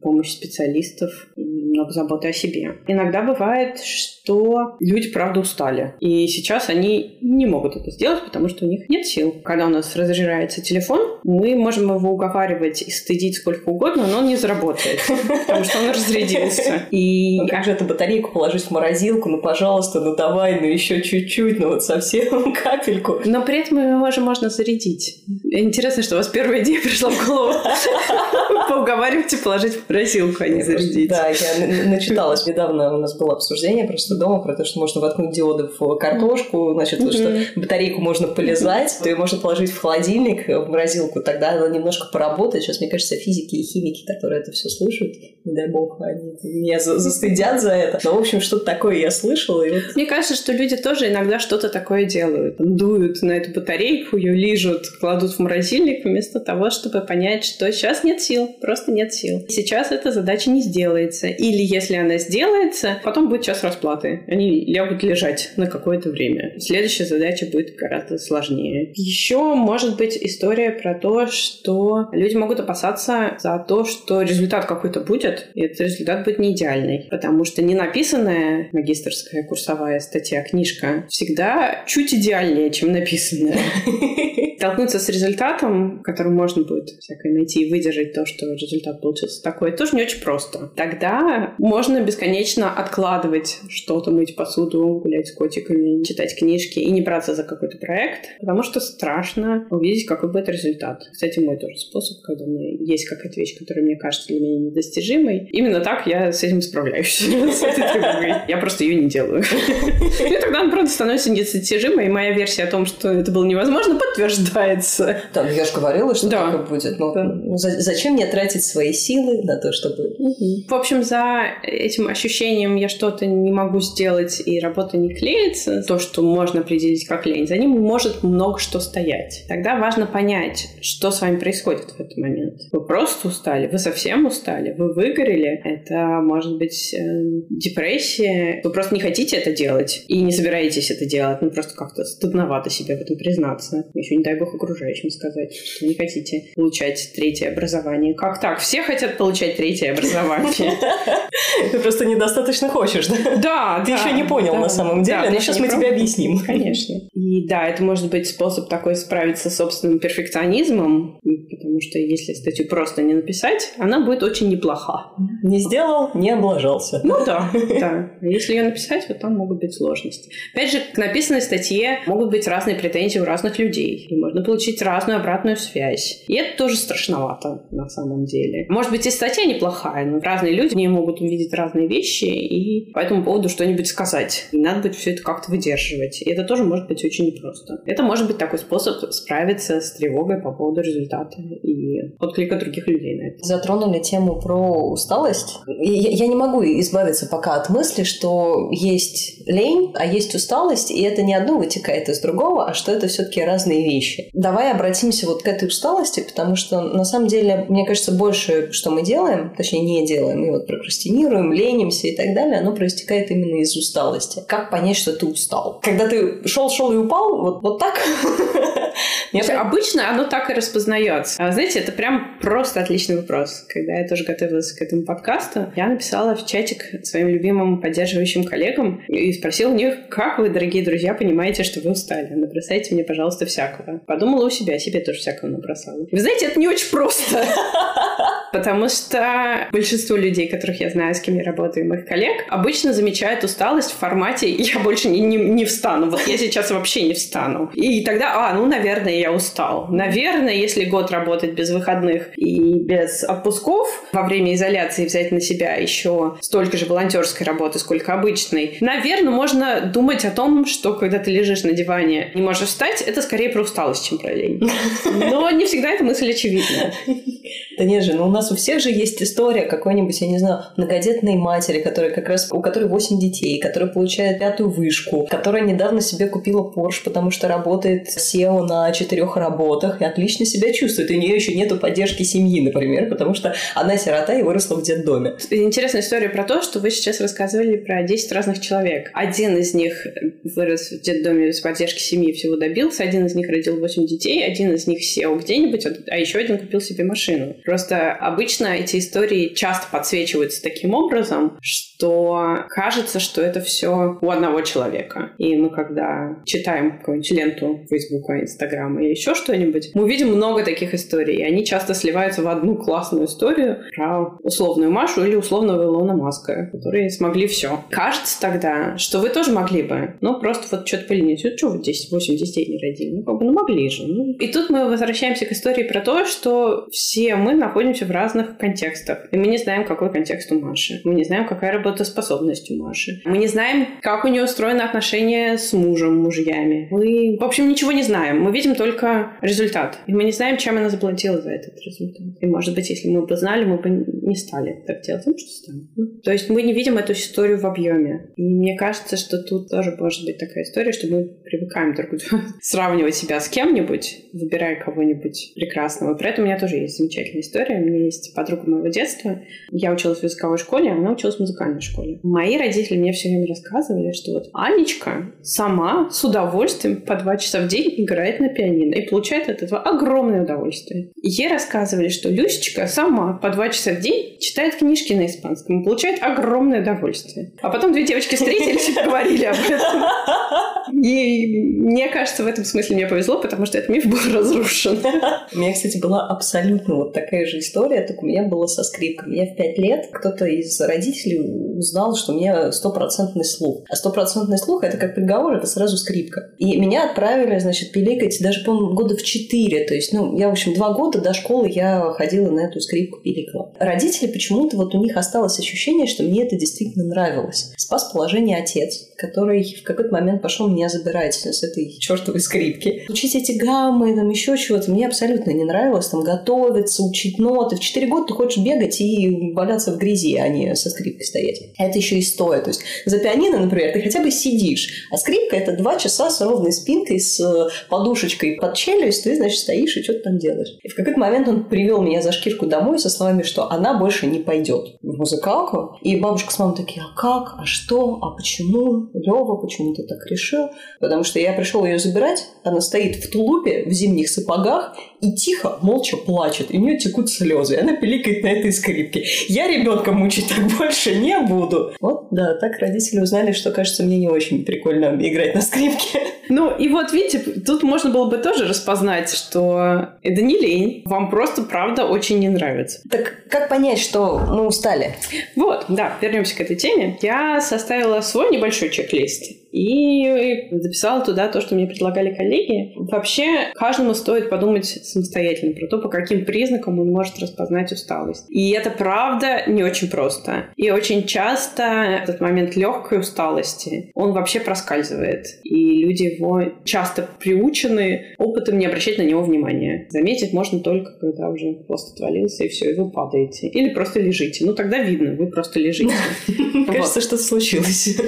помощь специалистов, много заботы о себе. Иногда бывает, что люди, правда, устали. И сейчас они не могут это сделать, потому что у них нет сил. Когда у нас разряжается телефон, мы можем его уговаривать и стыдить сколько угодно, но он не заработает, потому что он разрядился. И как же эту батарейку положить в морозилку? Ну, пожалуйста, ну давай, ну еще чуть-чуть, ну вот совсем капельку. Но при этом его же можно зарядить. Интересно, что у вас первая идея пришла в голову. Поуговаривать и положить в морозилку, а не зарядить. Да, я начиталась недавно, у нас было обсуждение просто дома про то, что можно воткнуть диоды в картошку, значит, что батарейку можно полезать, то ее можно положить в холодильник, в морозилку, тогда она немножко поработает. Сейчас, мне кажется, физики и химики, которые это все слушают, не дай бог, они меня застыдят за это. Но, в общем, что-то такое я слышала. И вот... Мне кажется, что люди тоже иногда что-то такое делают. Дуют на эту батарейку, ее лижут, кладут в морозильник, вместо того, чтобы понять, что сейчас нет сил, просто нет сил. Сейчас эта задача не сделается. Или если она сделается, потом будет час расплаты. Они лягут лежать на какое-то время. Следующая задача будет гораздо сложнее. Еще может быть история про то, что люди могут опасаться за то, что результат какой-то будет, и этот результат будет не идеальный. Потому что не написанная магистрская курсовая статья, книжка всегда чуть идеальнее, чем написанная. Столкнуться с результатом, который можно будет всякое найти и выдержать то, что результат получился такой, тоже не очень просто. Тогда можно бесконечно откладывать что-то, мыть посуду, гулять с котиками, читать книжки и не браться за какой-то проект, потому что страшно увидеть, какой будет результат. Кстати, мой тоже способ, когда у меня есть какая-то вещь, которая мне кажется для меня недостижимой. Именно так я с этим справляюсь, с этой тревогой. Я просто ее не делаю. И тогда она, правда, становится недостижимой, и моя версия о том, что это было невозможно, подтверждается. Да, ну я же говорила, что так будет. Но ну, зачем мне тратить свои силы на то, чтобы... В общем, за этим ощущением я что-то не могу сделать, и работа не клеится, то, что можно определить как лень, за ним может много что стоять. Тогда важно понять, что с вами происходит в этот момент. Вы просто устали, вы совсем устали, вы выгорели. Это может быть э, депрессия. Вы просто не хотите это делать и не собираетесь это делать. Ну, просто как-то стыдновато себе в этом признаться. Еще, не дай бог окружающим сказать, что не хотите получать третье образование. Как так? Все хотят получать третье образование. Ты просто недостаточно хочешь, да? Да, Ты еще не понял на самом деле, но сейчас мы тебе объясним. Конечно. И да, это может быть способ такой справиться с собственным перфекционизмом, потому что если статью просто не написать, она будет очень неплоха. Не сделал, не облажался. Ну да, да. Если ее написать, вот там могут быть сложности. Опять же, к написанной статье могут быть разные претензии у разных людей. И можно получить разную обратную связь. И это тоже страшновато на самом деле. Может быть, и статья неплохая, но разные люди не могут увидеть разные вещи и по этому поводу что-нибудь сказать. И надо будет все это как-то выдерживать. И это тоже может быть очень непросто. Это может быть такой способ справиться с тревогой по поводу результата и отклика других людей на это. Затронули тему про усталость. Я, я не могу избавиться пока от мысли, что есть лень, а есть усталость, и это не одно вытекает из другого, а что это все-таки разные вещи. Давай обратимся вот к этой усталости, потому что на самом деле, мне кажется, больше, что мы делаем, точнее не делаем, мы вот прокрастинируем, ленимся и так далее, оно проистекает именно из усталости. Как понять, что ты устал? Когда ты шел-шел и упал, вот, вот так? Мне обычно оно так и распознается. А, знаете, это прям просто отличный вопрос. Когда я тоже готовилась к этому подкасту, я написала в чатик своим любимым поддерживающим коллегам и спросила у них, как вы, дорогие друзья, понимаете, что вы устали? Набросайте мне, пожалуйста, всякого. Подумала у себя, себе тоже всякого набросала. Вы знаете, это не очень просто. Потому что большинство людей, которых я знаю, с кем я работаю, моих коллег, обычно замечают усталость в формате «я больше не, не, не встану». Вот я сейчас вообще не встану. И тогда, а, ну, наверное, я устал. Наверное, если год работать без выходных и без отпусков, во время изоляции взять на себя еще столько же волонтерской работы, сколько обычной, наверное, можно думать о том, что когда ты лежишь на диване, не можешь встать, это скорее про усталость, чем про лень. Но не всегда эта мысль очевидна. Да не же, ну у нас у всех же есть история какой-нибудь, я не знаю, многодетной матери, которая как раз, у которой 8 детей, которая получает пятую вышку, которая недавно себе купила Porsche, потому что работает SEO на четырех работах и отлично себя чувствует. У нее еще нету поддержки семьи, например, потому что она сирота и выросла в детдоме. Интересная история про то, что вы сейчас рассказывали про 10 разных человек. Один из них вырос в детдоме с поддержки семьи, всего добился, один из них родил 8 детей, один из них сел где-нибудь, а еще один купил себе машину. Просто обычно эти истории часто подсвечиваются таким образом, что кажется, что это все у одного человека. И мы, когда читаем какую-нибудь ленту Фейсбука, Инстаграма или еще что-нибудь, мы видим много таких историй, и они часто сливаются в одну классную историю про условную Машу или условного Илона Маска, которые смогли все. Кажется тогда, что вы тоже могли бы, но просто вот что-то поленить. Вот что вы 10, 8 детей не родили? Ну, как бы, ну могли же. Ну. И тут мы возвращаемся к истории про то, что все мы находимся в разных контекстах. И мы не знаем, какой контекст у Маши. Мы не знаем, какая работоспособность у Маши. Мы не знаем, как у нее устроены отношения с мужем, мужьями. Мы, в общем, ничего не знаем. Мы видим только результат. И мы не знаем, чем она заплатила за этот результат. И, может быть, если мы бы знали, мы бы не стали так делать. Ну, что стали. Ну, то есть мы не видим эту историю в объеме. И мне кажется, что тут тоже может быть такая история, что мы привыкаем друг другу сравнивать себя с кем-нибудь, выбирая кого-нибудь прекрасного. При этом у меня тоже есть замечательная история. У меня есть подруга моего детства. Я училась в языковой школе, она училась в музыкальной школе. Мои родители мне все время рассказывали, что вот Анечка сама с удовольствием по два часа в день играет на пианино и получает от этого огромное удовольствие. И ей рассказывали, что Люсечка сама по два часа в день читает книжки на испанском и получает огромное удовольствие. А потом две девочки встретились и поговорили об этом. И мне кажется, в этом смысле мне повезло, потому что этот миф был разрушен. У меня, кстати, была абсолютно вот такая же история, только у меня было со скрипкой. Я в пять лет кто-то из родителей узнал, что у меня стопроцентный слух. А стопроцентный слух — это как приговор, это сразу скрипка. И меня отправили, значит, пиликать даже, по-моему, года в четыре. То есть, ну, я, в общем, два года до школы я ходила на эту скрипку пиликала. Родители почему-то вот у них осталось ощущение, что мне это действительно нравилось. Спас положение отец, который в какой-то момент пошел меня забирать с этой чертовой скрипки. Учить эти гаммы, там еще чего-то, мне абсолютно не нравилось. Там готовиться, учить ноты. В четыре года ты хочешь бегать и валяться в грязи, а не со скрипкой стоять. Это еще и стоя. То есть за пианино, например, ты хотя бы сидишь, а скрипка – это два часа с ровной спинкой, с э, подушечкой под челюсть, ты, значит, стоишь и что-то там делаешь. И в какой-то момент он привел меня за шкирку домой со словами, что она больше не пойдет в музыкалку. И бабушка с мамой такие, а как, а что, а почему, Лева, почему ты так решил? Потому что я пришел ее забирать, она стоит в тулупе, в зимних сапогах и тихо, молча плачет. И у нее текут слезы. И она пиликает на этой скрипке. Я ребенка мучить так больше не буду. Вот, да, так родители узнали, что, кажется, мне не очень прикольно играть на скрипке. Ну, и вот, видите, тут можно было бы тоже распознать, что это не лень. Вам просто, правда, очень не нравится. Так как понять, что мы устали? Вот, да, вернемся к этой теме. Я составила свой небольшой чек-лист и записала туда то, что мне предлагали коллеги. Вообще, каждому стоит подумать самостоятельно про то, по каким признакам он может распознать усталость. И это правда не очень просто. И очень часто этот момент легкой усталости, он вообще проскальзывает. И люди его часто приучены опытом не обращать на него внимания. Заметить можно только, когда уже хвост отвалился, и все, и вы падаете. Или просто лежите. Ну, тогда видно, вы просто лежите. Кажется, что-то случилось.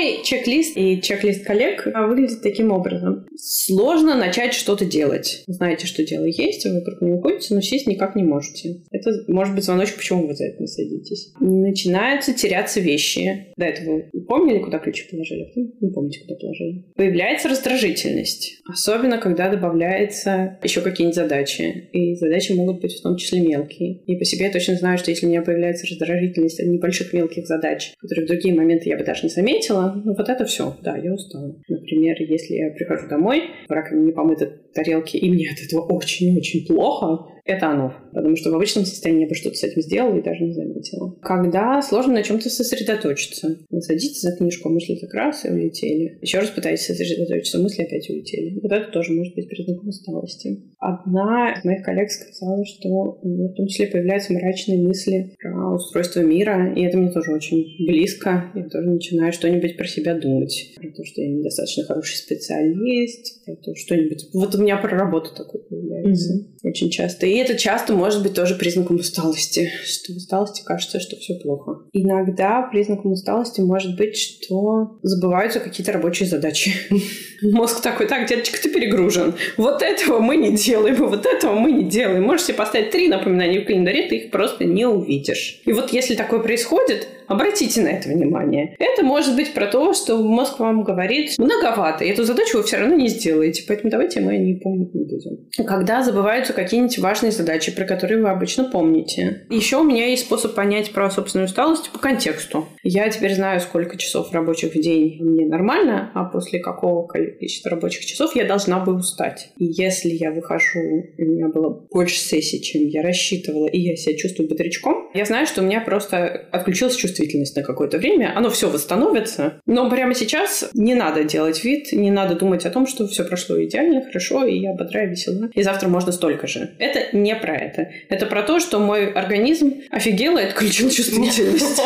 Мой чек-лист и чек-лист коллег выглядит таким образом. Сложно начать что-то делать. Знаете, что дело есть, вы вокруг него ходите, но сесть никак не можете. Это может быть звоночек, почему вы за это не садитесь. Начинаются теряться вещи. До этого вы помнили, куда ключи положили? Не помните, куда положили. Появляется раздражительность. Особенно, когда добавляется еще какие-нибудь задачи. И задачи могут быть в том числе мелкие. И по себе я точно знаю, что если у меня появляется раздражительность от небольших мелких задач, которые в другие моменты я бы даже не заметила, вот это все. Да, я устала. Например, если я прихожу домой, в раковине не помыты тарелки, и мне от этого очень-очень плохо, это оно. Потому что в обычном состоянии я бы что-то с этим сделала и даже не заметила. Когда сложно на чем-то сосредоточиться. Вы садитесь за книжку, а мысли так раз и улетели. Еще раз пытаетесь сосредоточиться, мысли опять улетели. Вот это тоже может быть признаком усталости. Одна из моих коллег сказала, что в том числе появляются мрачные мысли про устройство мира, и это мне тоже очень близко. Я тоже начинаю что-нибудь про себя думать. Про то, что я недостаточно хороший специалист, про то, что-нибудь... Вот у меня про работу такое появляется mm-hmm. очень часто. И это часто может быть тоже признаком усталости, что в усталости кажется, что все плохо. Иногда признаком усталости может быть, что забываются какие-то рабочие задачи. Мозг такой, так, деточка, ты перегружен. Вот этого мы не делаем, вот этого мы не делаем. Можешь себе поставить три напоминания в календаре, ты их просто не увидишь. И вот если такое происходит, Обратите на это внимание. Это может быть про то, что мозг вам говорит многовато, и эту задачу вы все равно не сделаете, поэтому давайте мы не помнить не будем. Когда забываются какие-нибудь важные задачи, про которые вы обычно помните. Еще у меня есть способ понять про собственную усталость по контексту. Я теперь знаю, сколько часов рабочих в день мне нормально, а после какого количества рабочих часов я должна бы устать. И если я выхожу, у меня было больше сессий, чем я рассчитывала, и я себя чувствую бодрячком, я знаю, что у меня просто отключилось чувство чувствительность на какое-то время, оно все восстановится. Но прямо сейчас не надо делать вид, не надо думать о том, что все прошло идеально, хорошо, и я бодрая, весела. И завтра можно столько же. Это не про это. Это про то, что мой организм офигел и отключил чувствительность.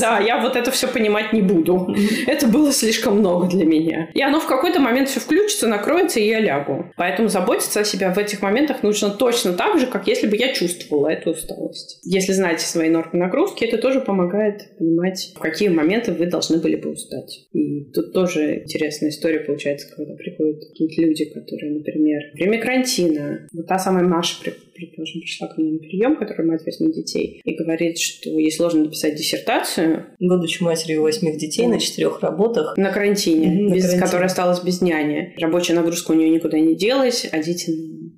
Да, я вот это все понимать не буду. Это было слишком много для меня. И оно в какой-то момент все включится, накроется, и я лягу. Поэтому заботиться о себе в этих моментах нужно точно так же, как если бы я чувствовала эту усталость. Если знаете свои нормы нагрузки, это тоже помогает понимать, в какие моменты вы должны были бы устать. И тут тоже интересная история получается, когда приходят какие-то люди, которые, например, время карантина, вот та самая Маша предположим, пришла ко мне на прием, которая мать восьми детей, и говорит, что ей сложно написать диссертацию. Будучи матерью восьми детей на четырех работах. На карантине, mm-hmm, без, на карантине. которая осталась без няни. Рабочая нагрузка у нее никуда не делась, а дети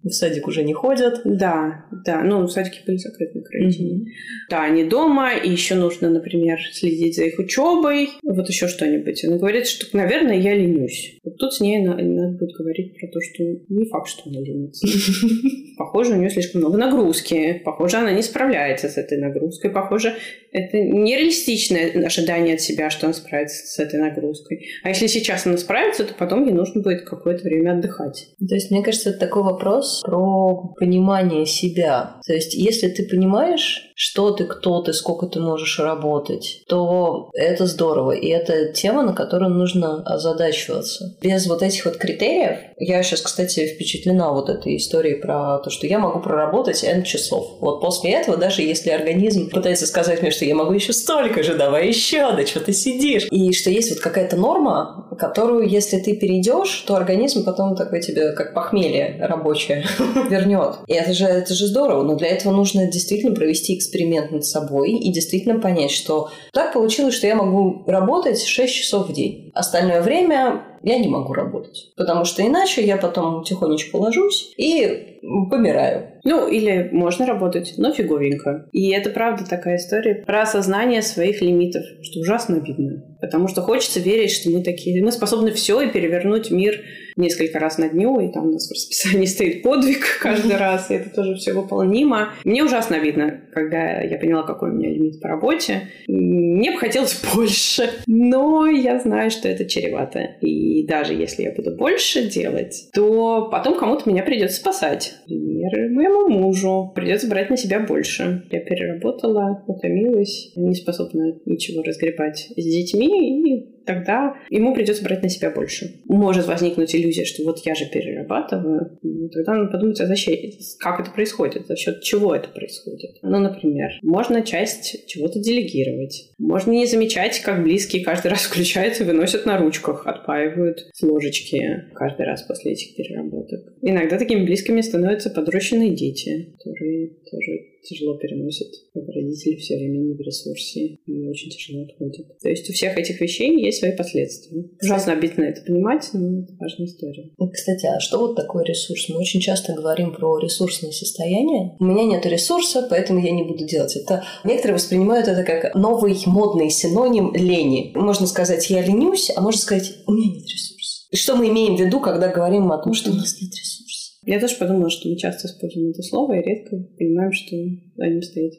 в садик уже не ходят. Да, да. Ну, садики были закрыты на карантине. Mm-hmm. Да, они дома, и еще нужно, например, следить за их учебой, вот еще что-нибудь. Она говорит, что, наверное, я ленюсь. Вот тут с ней надо, надо будет говорить про то, что не факт, что она ленится. Похоже, у нее слишком много нагрузки. Похоже, она не справляется с этой нагрузкой. Похоже, это нереалистичное ожидание от себя, что она справится с этой нагрузкой. А если сейчас она справится, то потом ей нужно будет какое-то время отдыхать. То есть, мне кажется, это такой вопрос про понимание себя. То есть, если ты понимаешь, что ты, кто ты, сколько ты можешь работать, то это здорово. И это тема, на которую нужно озадачиваться. Без вот этих вот критериев, я сейчас, кстати, впечатлена вот этой историей про то, что я могу проработать N часов. Вот после этого, даже если организм пытается сказать мне, что я могу еще столько же, давай еще, да что ты сидишь. И что есть вот какая-то норма, которую, если ты перейдешь, то организм потом такой тебе, как похмелье рабочее, вернет. И это же, это же здорово. Но для этого нужно действительно провести эксперимент над собой и действительно понять, что так получилось, что я могу работать 6 часов в день. Остальное время я не могу работать. Потому что иначе я потом тихонечко ложусь и помираю. Ну, или можно работать, но фиговенько. И это правда такая история про осознание своих лимитов, что ужасно обидно. Потому что хочется верить, что мы такие, мы способны все и перевернуть мир несколько раз на дню, и там у нас в расписании стоит подвиг каждый раз, и это тоже все выполнимо. Мне ужасно видно, когда я поняла, какой у меня лимит по работе. Мне бы хотелось больше, но я знаю, что это чревато. И даже если я буду больше делать, то потом кому-то меня придется спасать. Например, моему мужу придется брать на себя больше. Я переработала, утомилась, не способна ничего разгребать с детьми, и тогда ему придется брать на себя больше. Может возникнуть иллюзия, что вот я же перерабатываю. Ну, тогда надо подумать, а зачем, как это происходит, за счет чего это происходит. Ну, например, можно часть чего-то делегировать. Можно не замечать, как близкие каждый раз включаются выносят на ручках, отпаивают с ложечки каждый раз после этих переработок. Иногда такими близкими становятся подрощенные дети, которые тоже тяжело переносят, когда родители все время не в ресурсе и очень тяжело отходят. То есть у всех этих вещей есть свои последствия. Ужасно обидно это понимать, но это важная история. Кстати, а что вот такое ресурс? Мы очень часто говорим про ресурсное состояние. У меня нет ресурса, поэтому я не буду делать это. Некоторые воспринимают это как новый модный синоним лени. Можно сказать, я ленюсь, а можно сказать, у меня нет ресурса. Что мы имеем в виду, когда говорим о том, что у нас нет ресурса? Я тоже подумала, что мы часто используем это слово и редко понимаем, что о нем стоит,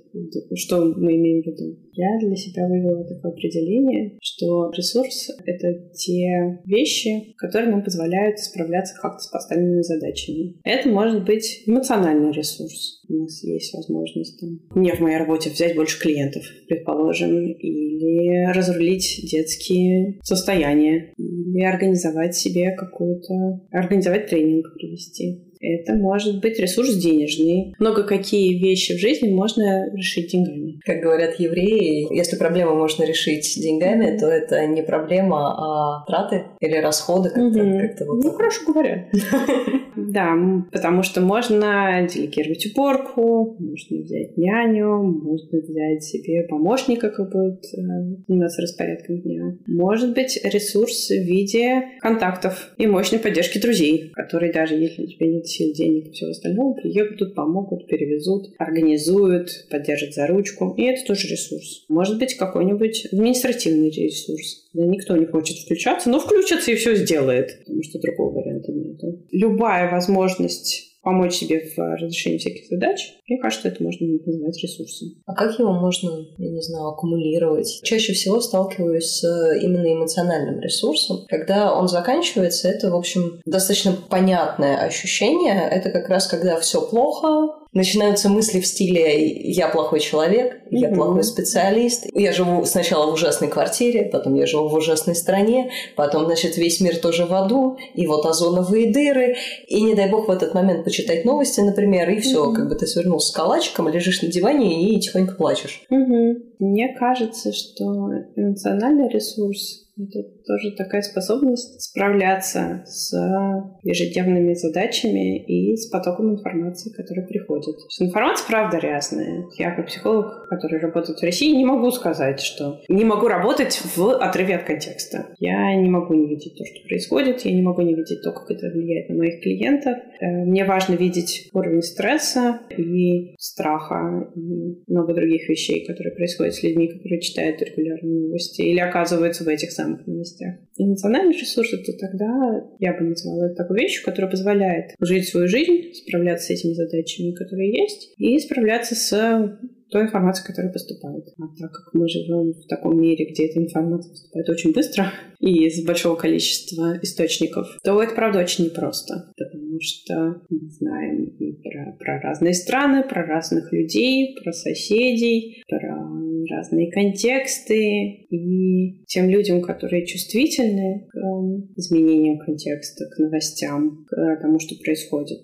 что мы имеем в виду. Я для себя вывела такое определение, что ресурс — это те вещи, которые нам позволяют справляться как-то с поставленными задачами. Это может быть эмоциональный ресурс. У нас есть возможность там, мне в моей работе взять больше клиентов, предположим, или разрулить детские состояния, или организовать себе какую-то, организовать тренинг провести. Это может быть ресурс денежный. Много какие вещи в жизни можно решить деньгами. Как говорят евреи, если проблему можно решить деньгами, то это не проблема, а траты или расходы. Как-то, mm-hmm. как-то вот ну, хорошо говоря. Да, потому что можно делегировать уборку, можно взять няню, можно взять себе помощника, который будет э, заниматься распорядком дня. Может быть ресурс в виде контактов и мощной поддержки друзей, которые даже если у тебя нет сил, денег и всего остального, приедут, помогут, перевезут, организуют, поддержат за ручку. И это тоже ресурс. Может быть, какой-нибудь административный ресурс. Да никто не хочет включаться, но включится и все сделает, потому что другого варианта нет. Любая возможность помочь себе в разрешении всяких задач, мне кажется, это можно назвать ресурсом. А как его можно, я не знаю, аккумулировать? Чаще всего сталкиваюсь с именно эмоциональным ресурсом. Когда он заканчивается, это, в общем, достаточно понятное ощущение. Это как раз когда все плохо, начинаются мысли в стиле «я плохой человек», «я mm-hmm. плохой специалист», «я живу сначала в ужасной квартире, потом я живу в ужасной стране, потом, значит, весь мир тоже в аду, и вот озоновые дыры, и не дай бог в этот момент почитать новости, например, и все, mm-hmm. как бы ты свернулся с калачиком, лежишь на диване и тихонько плачешь. Mm-hmm. Мне кажется, что эмоциональный ресурс это тоже такая способность справляться с ежедневными задачами и с потоком информации, который приходит. Информация, правда, разная. Я как психолог, который работает в России, не могу сказать, что не могу работать в отрыве от контекста. Я не могу не видеть то, что происходит, я не могу не видеть то, как это влияет на моих клиентов. Э, мне важно видеть уровень стресса и страха и много других вещей, которые происходят с людьми, которые читают регулярные новости или оказываются в этих самых самых новостях. Эмоциональный ресурс — это тогда, я бы назвала это такой вещью, которая позволяет жить свою жизнь, справляться с этими задачами, которые есть, и справляться с той информацией, которая поступает. А так как мы живем в таком мире, где эта информация поступает очень быстро и из большого количества источников, то это, правда, очень непросто. Потому что мы знаем про, про разные страны, про разных людей, про соседей, про разные контексты, и тем людям, которые чувствительны к изменениям контекста, к новостям, к тому, что происходит,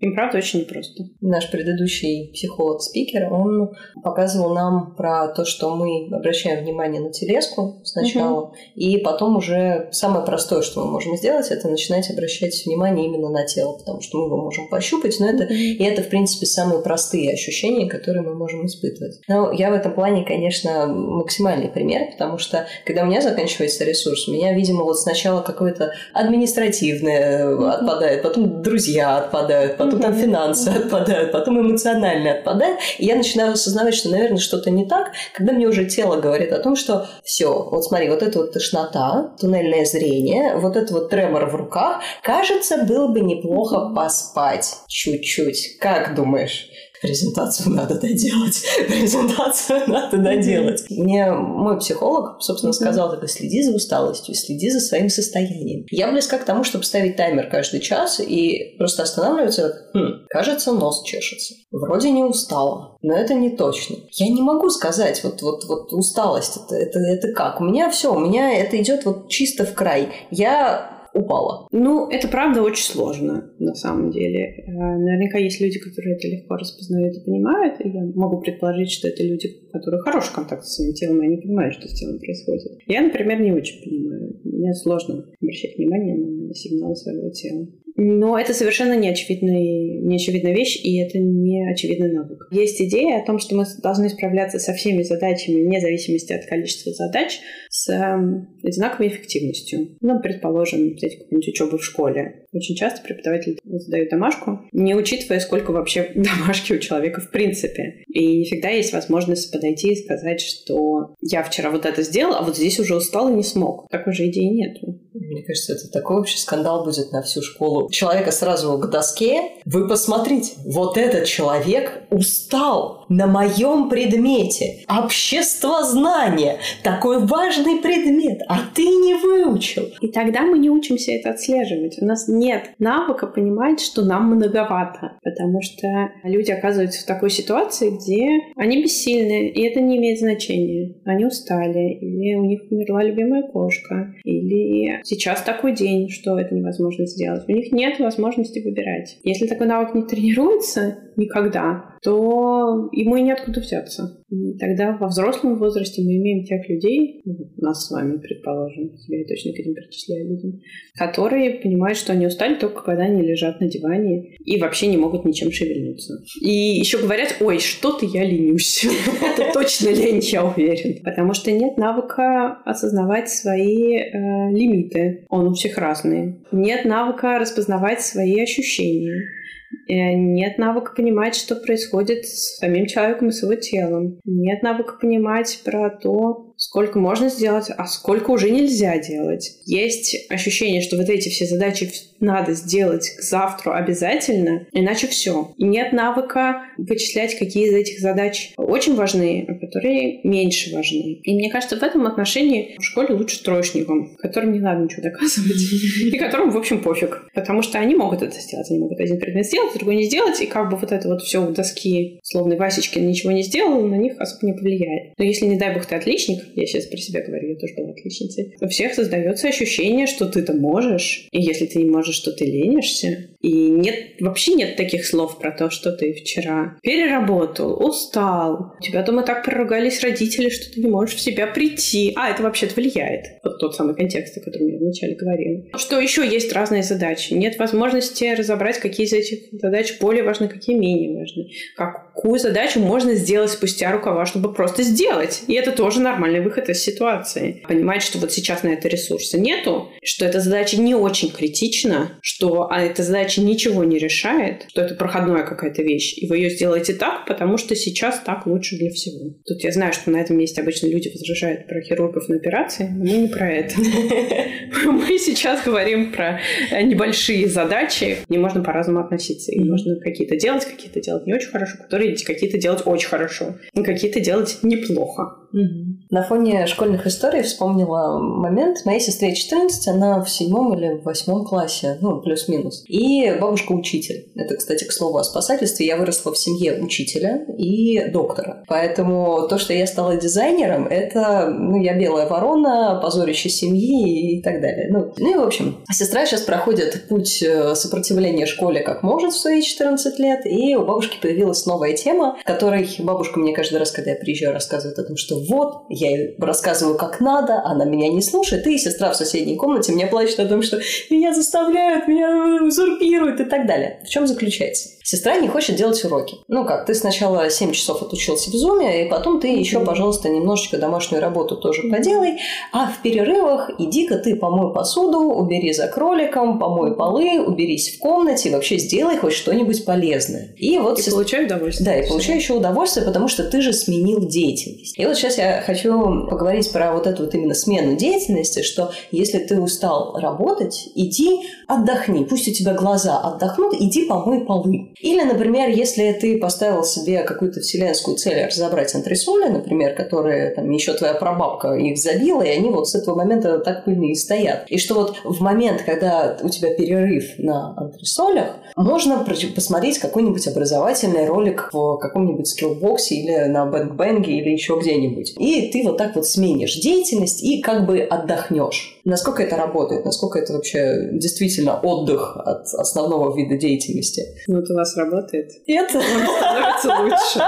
им, правда, очень непросто. Наш предыдущий психолог-спикер, он показывал нам про то, что мы обращаем внимание на телеску сначала, угу. и потом уже самое простое, что мы можем сделать, это начинать обращать внимание именно на тело, потому что мы его можем пощупать, но это, угу. и это, в принципе, самые простые ощущения, которые мы можем испытывать. Но я в этом плане, конечно, максимальный пример, потому что, когда у меня заканчивается ресурс, у меня, видимо, вот сначала какое-то административное отпадает, потом друзья отпадают, отпадают, потом там финансы отпадают, потом эмоционально отпадают. И я начинаю осознавать, что, наверное, что-то не так, когда мне уже тело говорит о том, что все, вот смотри, вот это вот тошнота, туннельное зрение, вот это вот тремор в руках, кажется, было бы неплохо поспать чуть-чуть. Как думаешь? Презентацию надо доделать, презентацию надо доделать. Мне мой психолог, собственно, сказал, только следи за усталостью, следи за своим состоянием. Я близка к тому, чтобы ставить таймер каждый час и просто останавливаться, хм, кажется, нос чешется. Вроде не устала, но это не точно. Я не могу сказать, вот, вот, вот усталость, это, это, это как? У меня все, у меня это идет вот чисто в край. Я упала. Ну, это правда очень сложно, на самом деле. Э, наверняка есть люди, которые это легко распознают и понимают, и я могу предположить, что это люди, у которых хороший контакт с своим телом, и они понимают, что с телом происходит. Я, например, не очень понимаю. Мне сложно обращать внимание на сигналы своего тела. Но это совершенно не очевидная, не очевидная вещь, и это не очевидный навык. Есть идея о том, что мы должны справляться со всеми задачами, вне зависимости от количества задач, с эм, одинаковой эффективностью. Ну, предположим, взять какую-нибудь учебу в школе. Очень часто преподаватель задает домашку, не учитывая, сколько вообще домашки у человека в принципе. И не всегда есть возможность подойти и сказать, что я вчера вот это сделал, а вот здесь уже устал и не смог. Такой же идеи нету. Мне кажется, это такой вообще скандал будет на всю школу. Человека сразу к доске. Вы посмотрите, вот этот человек устал на моем предмете. Общество знания. Такой важный предмет, а ты не выучил. И тогда мы не учимся это отслеживать. У нас нет навыка понимать, что нам многовато. Потому что люди оказываются в такой ситуации, где они бессильны, и это не имеет значения. Они устали, или у них умерла любимая кошка, или сейчас такой день, что это невозможно сделать. У них нет возможности выбирать. Если такой навык не тренируется никогда, то ему и неоткуда взяться. Тогда во взрослом возрасте мы имеем тех людей, ну, нас с вами, предположим, себя я точно к этим причисляю людям, которые понимают, что они устали только когда они лежат на диване и вообще не могут ничем шевельнуться. И еще говорят, ой, что-то я ленюсь. Это точно лень, я уверен. Потому что нет навыка осознавать свои э, лимиты. Он у всех разный. Нет навыка распознавать свои ощущения. Э, нет навыка понимать, что происходит с самим человеком и с его телом. Нет навыка понимать про то, сколько можно сделать, а сколько уже нельзя делать. Есть ощущение, что вот эти все задачи надо сделать к завтра обязательно, иначе все. И нет навыка вычислять, какие из этих задач очень важны, а которые меньше важны. И мне кажется, в этом отношении в школе лучше троечникам, которым не надо ничего доказывать, и которым, в общем, пофиг. Потому что они могут это сделать. Они могут один предмет сделать, другой не сделать, и как бы вот это вот все у доски, словно Васечкин ничего не сделал, на них особо не повлияет. Но если, не дай бог, ты отличник, я сейчас про себя говорю, я тоже была отличницей, у всех создается ощущение, что ты-то можешь, и если ты не можешь, что ты ленишься. И нет, вообще нет таких слов про то, что ты вчера переработал, устал, у тебя дома так проругались родители, что ты не можешь в себя прийти. А, это вообще-то влияет. Вот тот самый контекст, о котором я вначале говорила. Что еще есть разные задачи? Нет возможности разобрать, какие из этих задач более важны, какие менее важны. Какую задачу можно сделать спустя рукава, чтобы просто сделать. И это тоже нормальный выход из ситуации. Понимать, что вот сейчас на это ресурса нету, что эта задача не очень критична, что а эта задача ничего не решает, что это проходная какая-то вещь, и вы ее сделаете так, потому что сейчас так лучше для всего. Тут я знаю, что на этом месте обычно люди возражают про хирургов на операции, но мы не про это. Мы сейчас говорим про небольшие задачи, не можно по-разному относиться. И можно какие-то делать, какие-то делать не очень хорошо, которые какие-то делать очень хорошо, какие-то делать неплохо. Угу. На фоне школьных историй вспомнила момент. Моей сестре 14, она в седьмом или в восьмом классе, ну, плюс-минус. И бабушка учитель. Это, кстати, к слову о спасательстве. Я выросла в семье учителя и доктора. Поэтому то, что я стала дизайнером, это, ну, я белая ворона, позорище семьи и так далее. Ну, ну и, в общем, сестра сейчас проходит путь э, сопротивления школе как может в свои 14 лет, и у бабушки появилась новая тема, которой бабушка мне каждый раз, когда я приезжаю, рассказывает о том, что вот, я ей рассказываю как надо, она меня не слушает, и сестра в соседней комнате мне плачет о том, что меня заставляют, меня узурпируют и так далее. В чем заключается? Сестра не хочет делать уроки. Ну как, ты сначала 7 часов отучился в зуме, и потом ты еще, пожалуйста, немножечко домашнюю работу тоже поделай, а в перерывах иди-ка ты помой посуду, убери за кроликом, помой полы, уберись в комнате, вообще сделай хоть что-нибудь полезное. И вот... И сестра... получай удовольствие. Да, и получай еще удовольствие, потому что ты же сменил деятельность. И вот сейчас я хочу поговорить про вот эту вот именно смену деятельности, что если ты устал работать, иди отдохни, пусть у тебя глаза отдохнут, иди помой полы. Или, например, если ты поставил себе какую-то вселенскую цель разобрать антресоли, например, которые там еще твоя прабабка их забила, и они вот с этого момента так пыльные стоят. И что вот в момент, когда у тебя перерыв на антресолях, можно посмотреть какой-нибудь образовательный ролик в каком-нибудь Skillbox е или на Bang Bang е или еще где-нибудь. И ты вот так вот сменишь деятельность и как бы отдохнешь. Насколько это работает? Насколько это вообще действительно отдых от основного вида деятельности? Ну, это у вас работает. Нет. Вам становится лучше.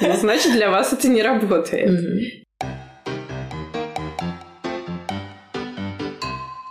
Ну, значит, для вас это не работает.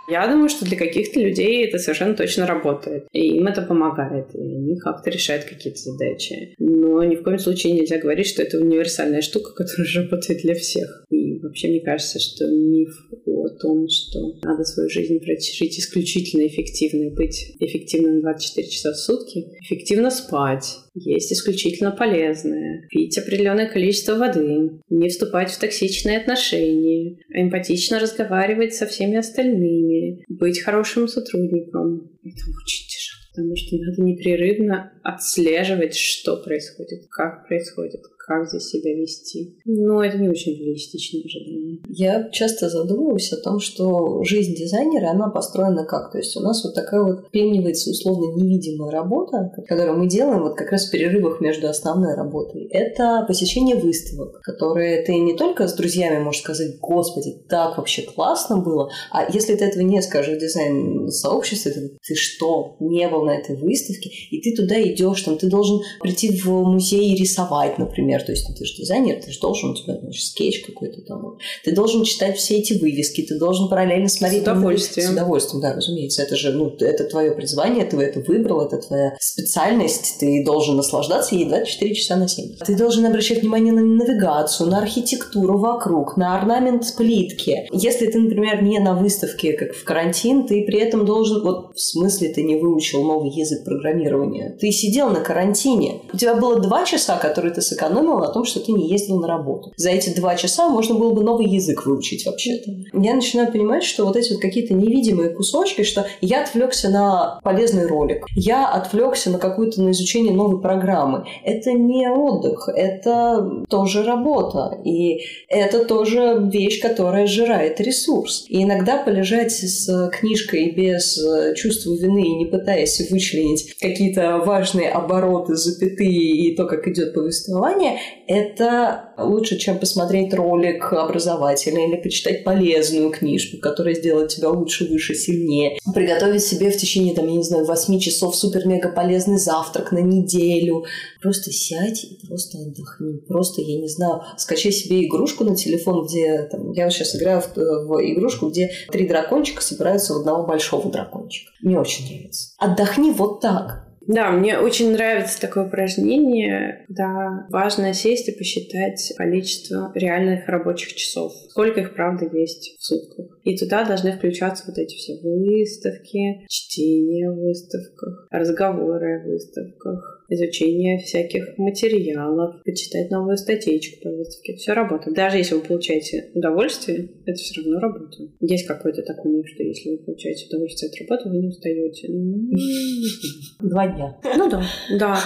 Я думаю, что для каких-то людей это совершенно точно работает. И им это помогает. И они как-то решают какие-то задачи. Но ни в коем случае нельзя говорить, что это универсальная штука, которая работает для всех. И вообще мне кажется, что миф о том, что надо свою жизнь прожить исключительно эффективно и быть эффективным 24 часа в сутки, эффективно спать, есть исключительно полезное, пить определенное количество воды, не вступать в токсичные отношения, эмпатично разговаривать со всеми остальными, быть хорошим сотрудником. Это очень тяжело, потому что надо непрерывно отслеживать, что происходит, как происходит, как здесь себя вести. Но это не очень реалистичное ожидание. Я часто задумываюсь о том, что жизнь дизайнера, она построена как? То есть у нас вот такая вот пенивается условно невидимая работа, которую мы делаем вот как раз в перерывах между основной работой. Это посещение выставок, которые ты не только с друзьями можешь сказать, господи, так вообще классно было, а если ты этого не скажешь в дизайн-сообществе, ты, ты что, не был на этой выставке, и ты туда идешь, там, ты должен прийти в музей и рисовать, например, например, то есть ты же дизайнер, ты же должен, у тебя, значит, скетч какой-то там. Ты должен читать все эти вывески, ты должен параллельно смотреть... С удовольствием. С удовольствием, да, разумеется. Это же, ну, это твое призвание, ты это выбрал, это твоя специальность, ты должен наслаждаться ей 24 часа на 7. Ты должен обращать внимание на навигацию, на архитектуру вокруг, на орнамент плитки. Если ты, например, не на выставке, как в карантин, ты при этом должен, вот в смысле ты не выучил новый язык программирования, ты сидел на карантине, у тебя было два часа, которые ты сэкономил сэкономил на том, что ты не ездил на работу. За эти два часа можно было бы новый язык выучить вообще-то. Я начинаю понимать, что вот эти вот какие-то невидимые кусочки, что я отвлекся на полезный ролик, я отвлекся на какую-то на изучение новой программы. Это не отдых, это тоже работа. И это тоже вещь, которая сжирает ресурс. И иногда полежать с книжкой без чувства вины и не пытаясь вычленить какие-то важные обороты, запятые и то, как идет повествование, это лучше, чем посмотреть ролик образовательный или почитать полезную книжку, которая сделает тебя лучше, выше, сильнее. Приготовить себе в течение, там, я не знаю, 8 часов супер-мега полезный завтрак на неделю. Просто сядь и просто отдохни. Просто, я не знаю, скачай себе игрушку на телефон, где там, я сейчас играю в, в игрушку, где три дракончика собираются в одного большого дракончика. Мне очень нравится. Отдохни вот так. Да, мне очень нравится такое упражнение, когда важно сесть и посчитать количество реальных рабочих часов. Сколько их, правда, есть в сутках. И туда должны включаться вот эти все выставки, чтение в выставках, разговоры о выставках, изучение всяких материалов, почитать новую статейку по выставке. Все работает. Даже если вы получаете удовольствие, это все равно работа. Есть какой-то такой миф, что если вы получаете удовольствие от работы, вы не устаете. Два дня. Ну да, да.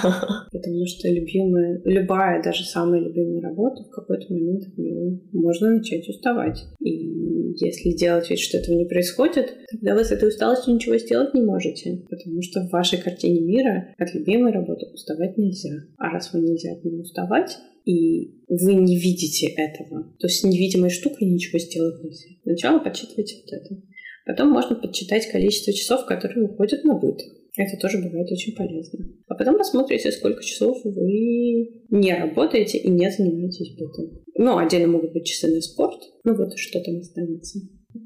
Потому что любимая, любая, даже самая любимая работа в какой-то момент можно начать уставать. И если делать вид, что этого не происходит, тогда вы с этой усталостью ничего сделать не можете. Потому что в вашей картине мира от любимой работы уставать нельзя. А раз вы нельзя от нее уставать, и вы не видите этого, то с невидимой штукой ничего сделать нельзя. Сначала подсчитывайте вот это. Потом можно подсчитать количество часов, которые уходят на быт. Это тоже бывает очень полезно. А потом посмотрите, сколько часов вы не работаете и не занимаетесь бытом. Ну, отдельно могут быть часы на спорт. Ну вот что там останется.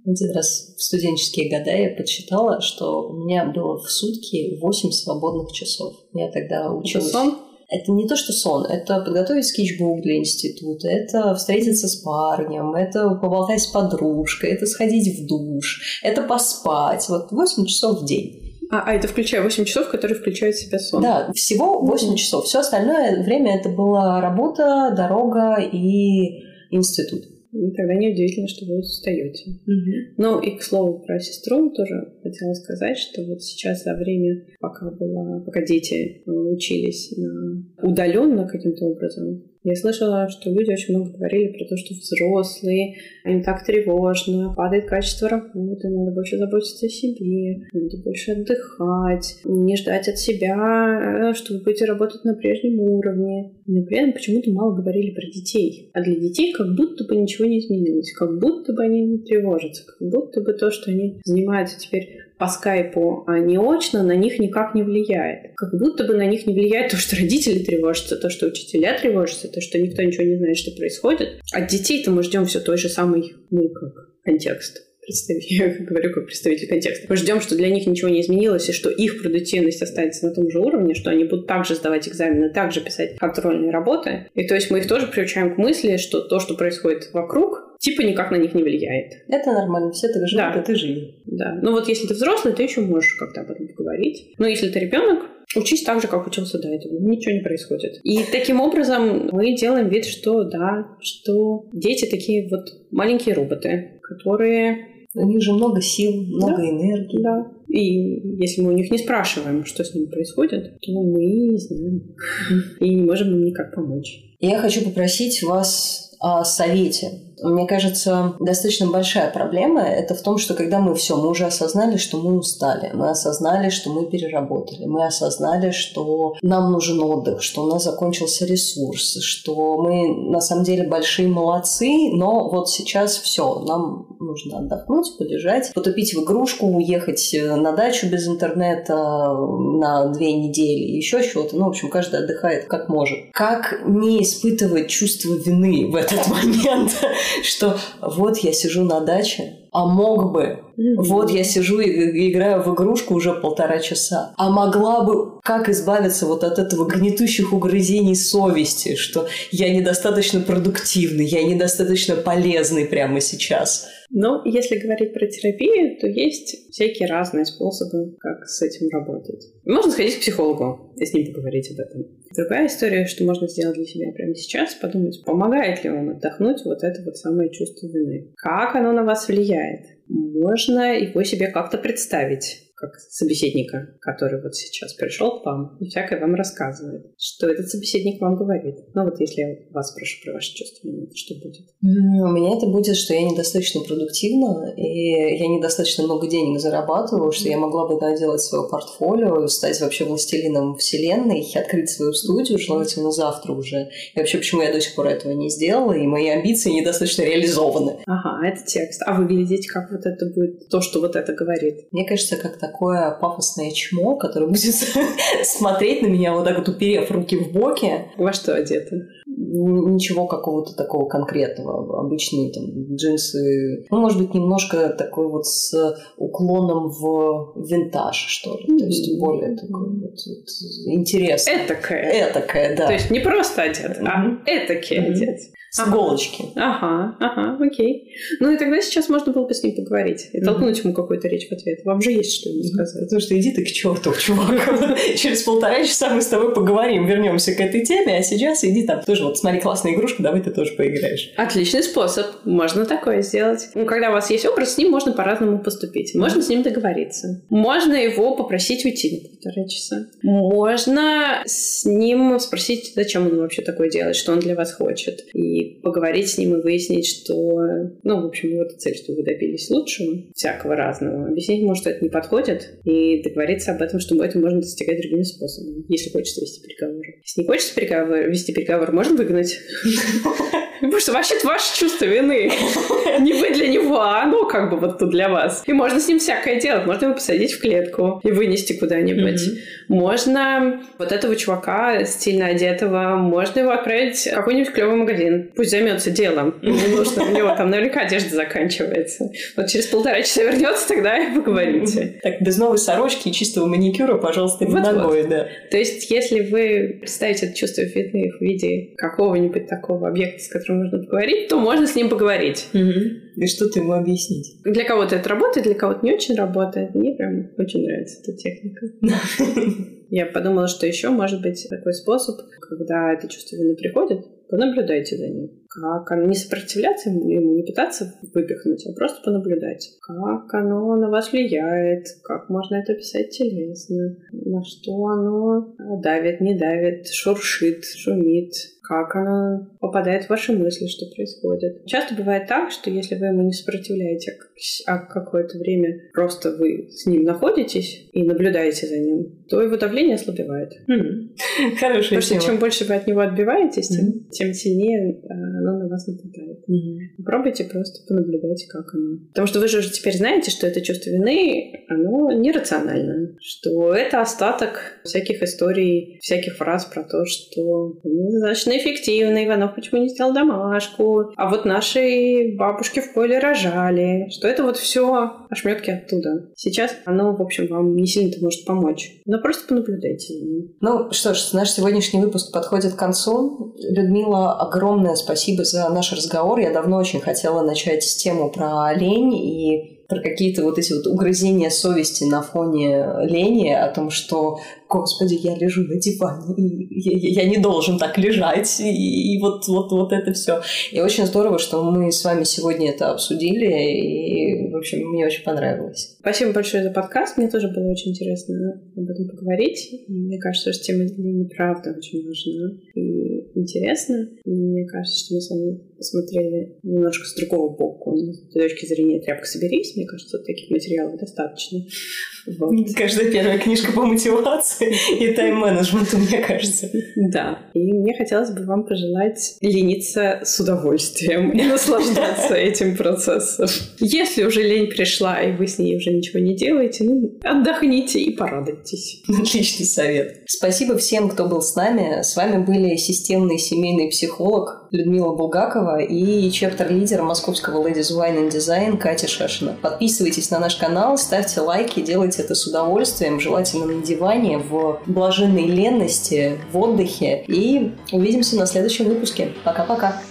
Один раз в студенческие годы я подсчитала, что у меня было в сутки 8 свободных часов. Я тогда училась... Это сон? Это не то, что сон, это подготовить скетчбук для института, это встретиться с парнем, это поболтать с подружкой, это сходить в душ, это поспать. Вот 8 часов в день. А, а это включая 8 часов, которые включают в себя сон? Да, всего 8 mm-hmm. часов. Все остальное время это была работа, дорога и институт. И тогда неудивительно, что вы устаете. Mm-hmm. Ну и к слову про сестру тоже хотела сказать, что вот сейчас за время, пока была, пока дети э, учились на удаленно каким-то образом, я слышала, что люди очень много говорили про то, что взрослые, им так тревожно, падает качество работы, надо больше заботиться о себе, надо больше отдыхать, не ждать от себя, э, чтобы и работать на прежнем уровне. Но при этом почему-то мало говорили про детей. А для детей как будто бы ничего не изменилось, как будто бы они не тревожатся, как будто бы то, что они занимаются теперь по скайпу, а не очно, на них никак не влияет. Как будто бы на них не влияет то, что родители тревожатся, то, что учителя тревожатся, то, что никто ничего не знает, что происходит. От детей-то мы ждем все той же самой, ну, как контекст представитель, я говорю как представитель контекста. Мы ждем, что для них ничего не изменилось, и что их продуктивность останется на том же уровне, что они будут также сдавать экзамены, также писать контрольные работы. И то есть мы их тоже приучаем к мысли, что то, что происходит вокруг, типа никак на них не влияет. Это нормально, все так живут, да. а ты живи. Да. Ну вот если ты взрослый, ты еще можешь как-то об этом поговорить. Но если ты ребенок, учись так же, как учился до этого. Ничего не происходит. И таким образом мы делаем вид, что да, что дети такие вот маленькие роботы, которые у них же много сил, много да, энергии. Да. И если мы у них не спрашиваем, что с ними происходит, то мы не знаем. И не можем им никак помочь. Я хочу попросить вас о совете мне кажется, достаточно большая проблема это в том, что когда мы все, мы уже осознали, что мы устали, мы осознали, что мы переработали, мы осознали, что нам нужен отдых, что у нас закончился ресурс, что мы на самом деле большие молодцы, но вот сейчас все, нам нужно отдохнуть, полежать, потупить в игрушку, уехать э, на дачу без интернета на две недели, еще чего-то. Ну, в общем, каждый отдыхает как может. Как не испытывать чувство вины в этот момент? Что вот я сижу на даче, а мог бы. Вот я сижу и играю в игрушку уже полтора часа. А могла бы как избавиться вот от этого гнетущих угрызений совести, что я недостаточно продуктивный, я недостаточно полезный прямо сейчас. Но если говорить про терапию, то есть всякие разные способы, как с этим работать. Можно сходить к психологу и с ним поговорить об этом. Другая история, что можно сделать для себя прямо сейчас, подумать, помогает ли вам отдохнуть вот это вот самое чувство вины. Как оно на вас влияет? Можно его себе как-то представить как собеседника, который вот сейчас пришел к вам и всякое вам рассказывает. Что этот собеседник вам говорит? Ну вот если я вас спрошу про ваши чувства, что будет? У меня это будет, что я недостаточно продуктивна, и я недостаточно много денег зарабатываю, что я могла бы делать свое портфолио, стать вообще властелином вселенной, открыть свою студию, желательно завтра уже. И вообще, почему я до сих пор этого не сделала, и мои амбиции недостаточно реализованы. Ага, это текст. А выглядеть как вот это будет то, что вот это говорит? Мне кажется, как такое пафосное чмо, которое будет смотреть на меня вот так вот уперев руки в боки. Во что одето? Ничего какого-то такого конкретного. Обычные там джинсы. Ну, может быть, немножко такой вот с уклоном в винтаж, что ли. То есть более такой вот, вот интересный. Этакое. Этакое, да. То есть не просто одет, а этакий одет. С ага. иголочки. Ага, ага, окей. Ну и тогда сейчас можно было бы с ним поговорить и толкнуть ему какую-то речь в ответ. Вам же есть что ему сказать. Потому что иди ты к черту, чувак. Через полтора часа мы с тобой поговорим, вернемся к этой теме, а сейчас иди там тоже вот смотри, классная игрушка, давай ты тоже поиграешь. Отличный способ. Можно такое сделать. Ну, когда у вас есть образ, с ним можно по-разному поступить. Можно с ним договориться. Можно его попросить уйти на полтора часа. Можно с ним спросить, зачем он вообще такое делает, что он для вас хочет. И поговорить с ним и выяснить, что... Ну, в общем, вот цель, что вы добились лучшего, всякого разного. Объяснить ему, что это не подходит, и договориться об этом, что это можно достигать другими способами, если хочется вести переговоры. Если не хочется переговор, вести переговоры, можно выгнать. Потому что вообще-то ваше чувство вины. Не вы для него, а оно как бы вот тут для вас. И можно с ним всякое делать. Можно его посадить в клетку и вынести куда-нибудь. Можно вот этого чувака стильно одетого, можно его отправить в какой-нибудь клевый магазин. Пусть займется делом. Не нужно, у него там наверняка одежда заканчивается. Вот через полтора часа вернется, тогда и поговорите. Так, без новой сорочки и чистого маникюра, пожалуйста, вот ногой, вот. да. То есть, если вы представите это чувство вины в виде какого-нибудь такого объекта, с которым можно поговорить, то можно с ним поговорить. Угу. И что-то ему объяснить. Для кого-то это работает, для кого-то не очень работает. Мне прям очень нравится эта техника. Я подумала, что еще может быть такой способ, когда это чувство вины приходит, понаблюдайте за ним. Как оно не сопротивляться ему, не пытаться выпихнуть, а просто понаблюдать. Как оно на вас влияет, как можно это писать телесно, на что оно давит, не давит, шуршит, шумит, как она попадает в ваши мысли, что происходит. Часто бывает так, что если вы ему не сопротивляете, а какое-то время просто вы с ним находитесь и наблюдаете за ним, то его давление ослабевает. Mm. Хорошая Потому что чем больше вы от него отбиваетесь, тем, mm. тем сильнее а, оно на вас нападает. Mm. Пробуйте просто понаблюдать, как оно. Потому что вы же уже теперь знаете, что это чувство вины, оно нерационально. Что это остаток всяких историй, всяких фраз про то, что ну, достаточно эффективно, Иванов почему не сделал домашку, а вот наши бабушки в поле рожали, что это вот все ошметки оттуда. Сейчас оно, в общем, вам не сильно-то может помочь. Но просто понаблюдайте. Ну что ж, наш сегодняшний выпуск подходит к концу. Людмила, огромное спасибо за наш разговор. Я давно очень хотела начать с тему про лень и про какие-то вот эти вот угрызения совести на фоне лени, о том, что, господи, я лежу на диване, и я, я не должен так лежать, и, и вот, вот, вот это все. И очень здорово, что мы с вами сегодня это обсудили, и, в общем, мне очень понравилось. Спасибо большое за подкаст, мне тоже было очень интересно об этом поговорить. Мне кажется, что тема лени правда очень важна и интересна. И мне кажется, что мы с вами посмотрели немножко с другого боку, с точки зрения «тряпка соберись», мне кажется, таких материалов достаточно. Вот. Каждая первая книжка по мотивации и тайм-менеджменту, мне кажется. Да. И мне хотелось бы вам пожелать лениться с удовольствием и наслаждаться этим процессом. Если уже лень пришла, и вы с ней уже ничего не делаете, ну, отдохните и порадуйтесь. Отличный совет. Спасибо всем, кто был с нами. С вами были системный семейный психолог Людмила Булгакова и чептер-лидер московского Ladies Wine and Design Катя Шашина. Подписывайтесь на наш канал, ставьте лайки, делайте это с удовольствием, желательно на диване, в блаженной ленности, в отдыхе. И увидимся на следующем выпуске. Пока-пока.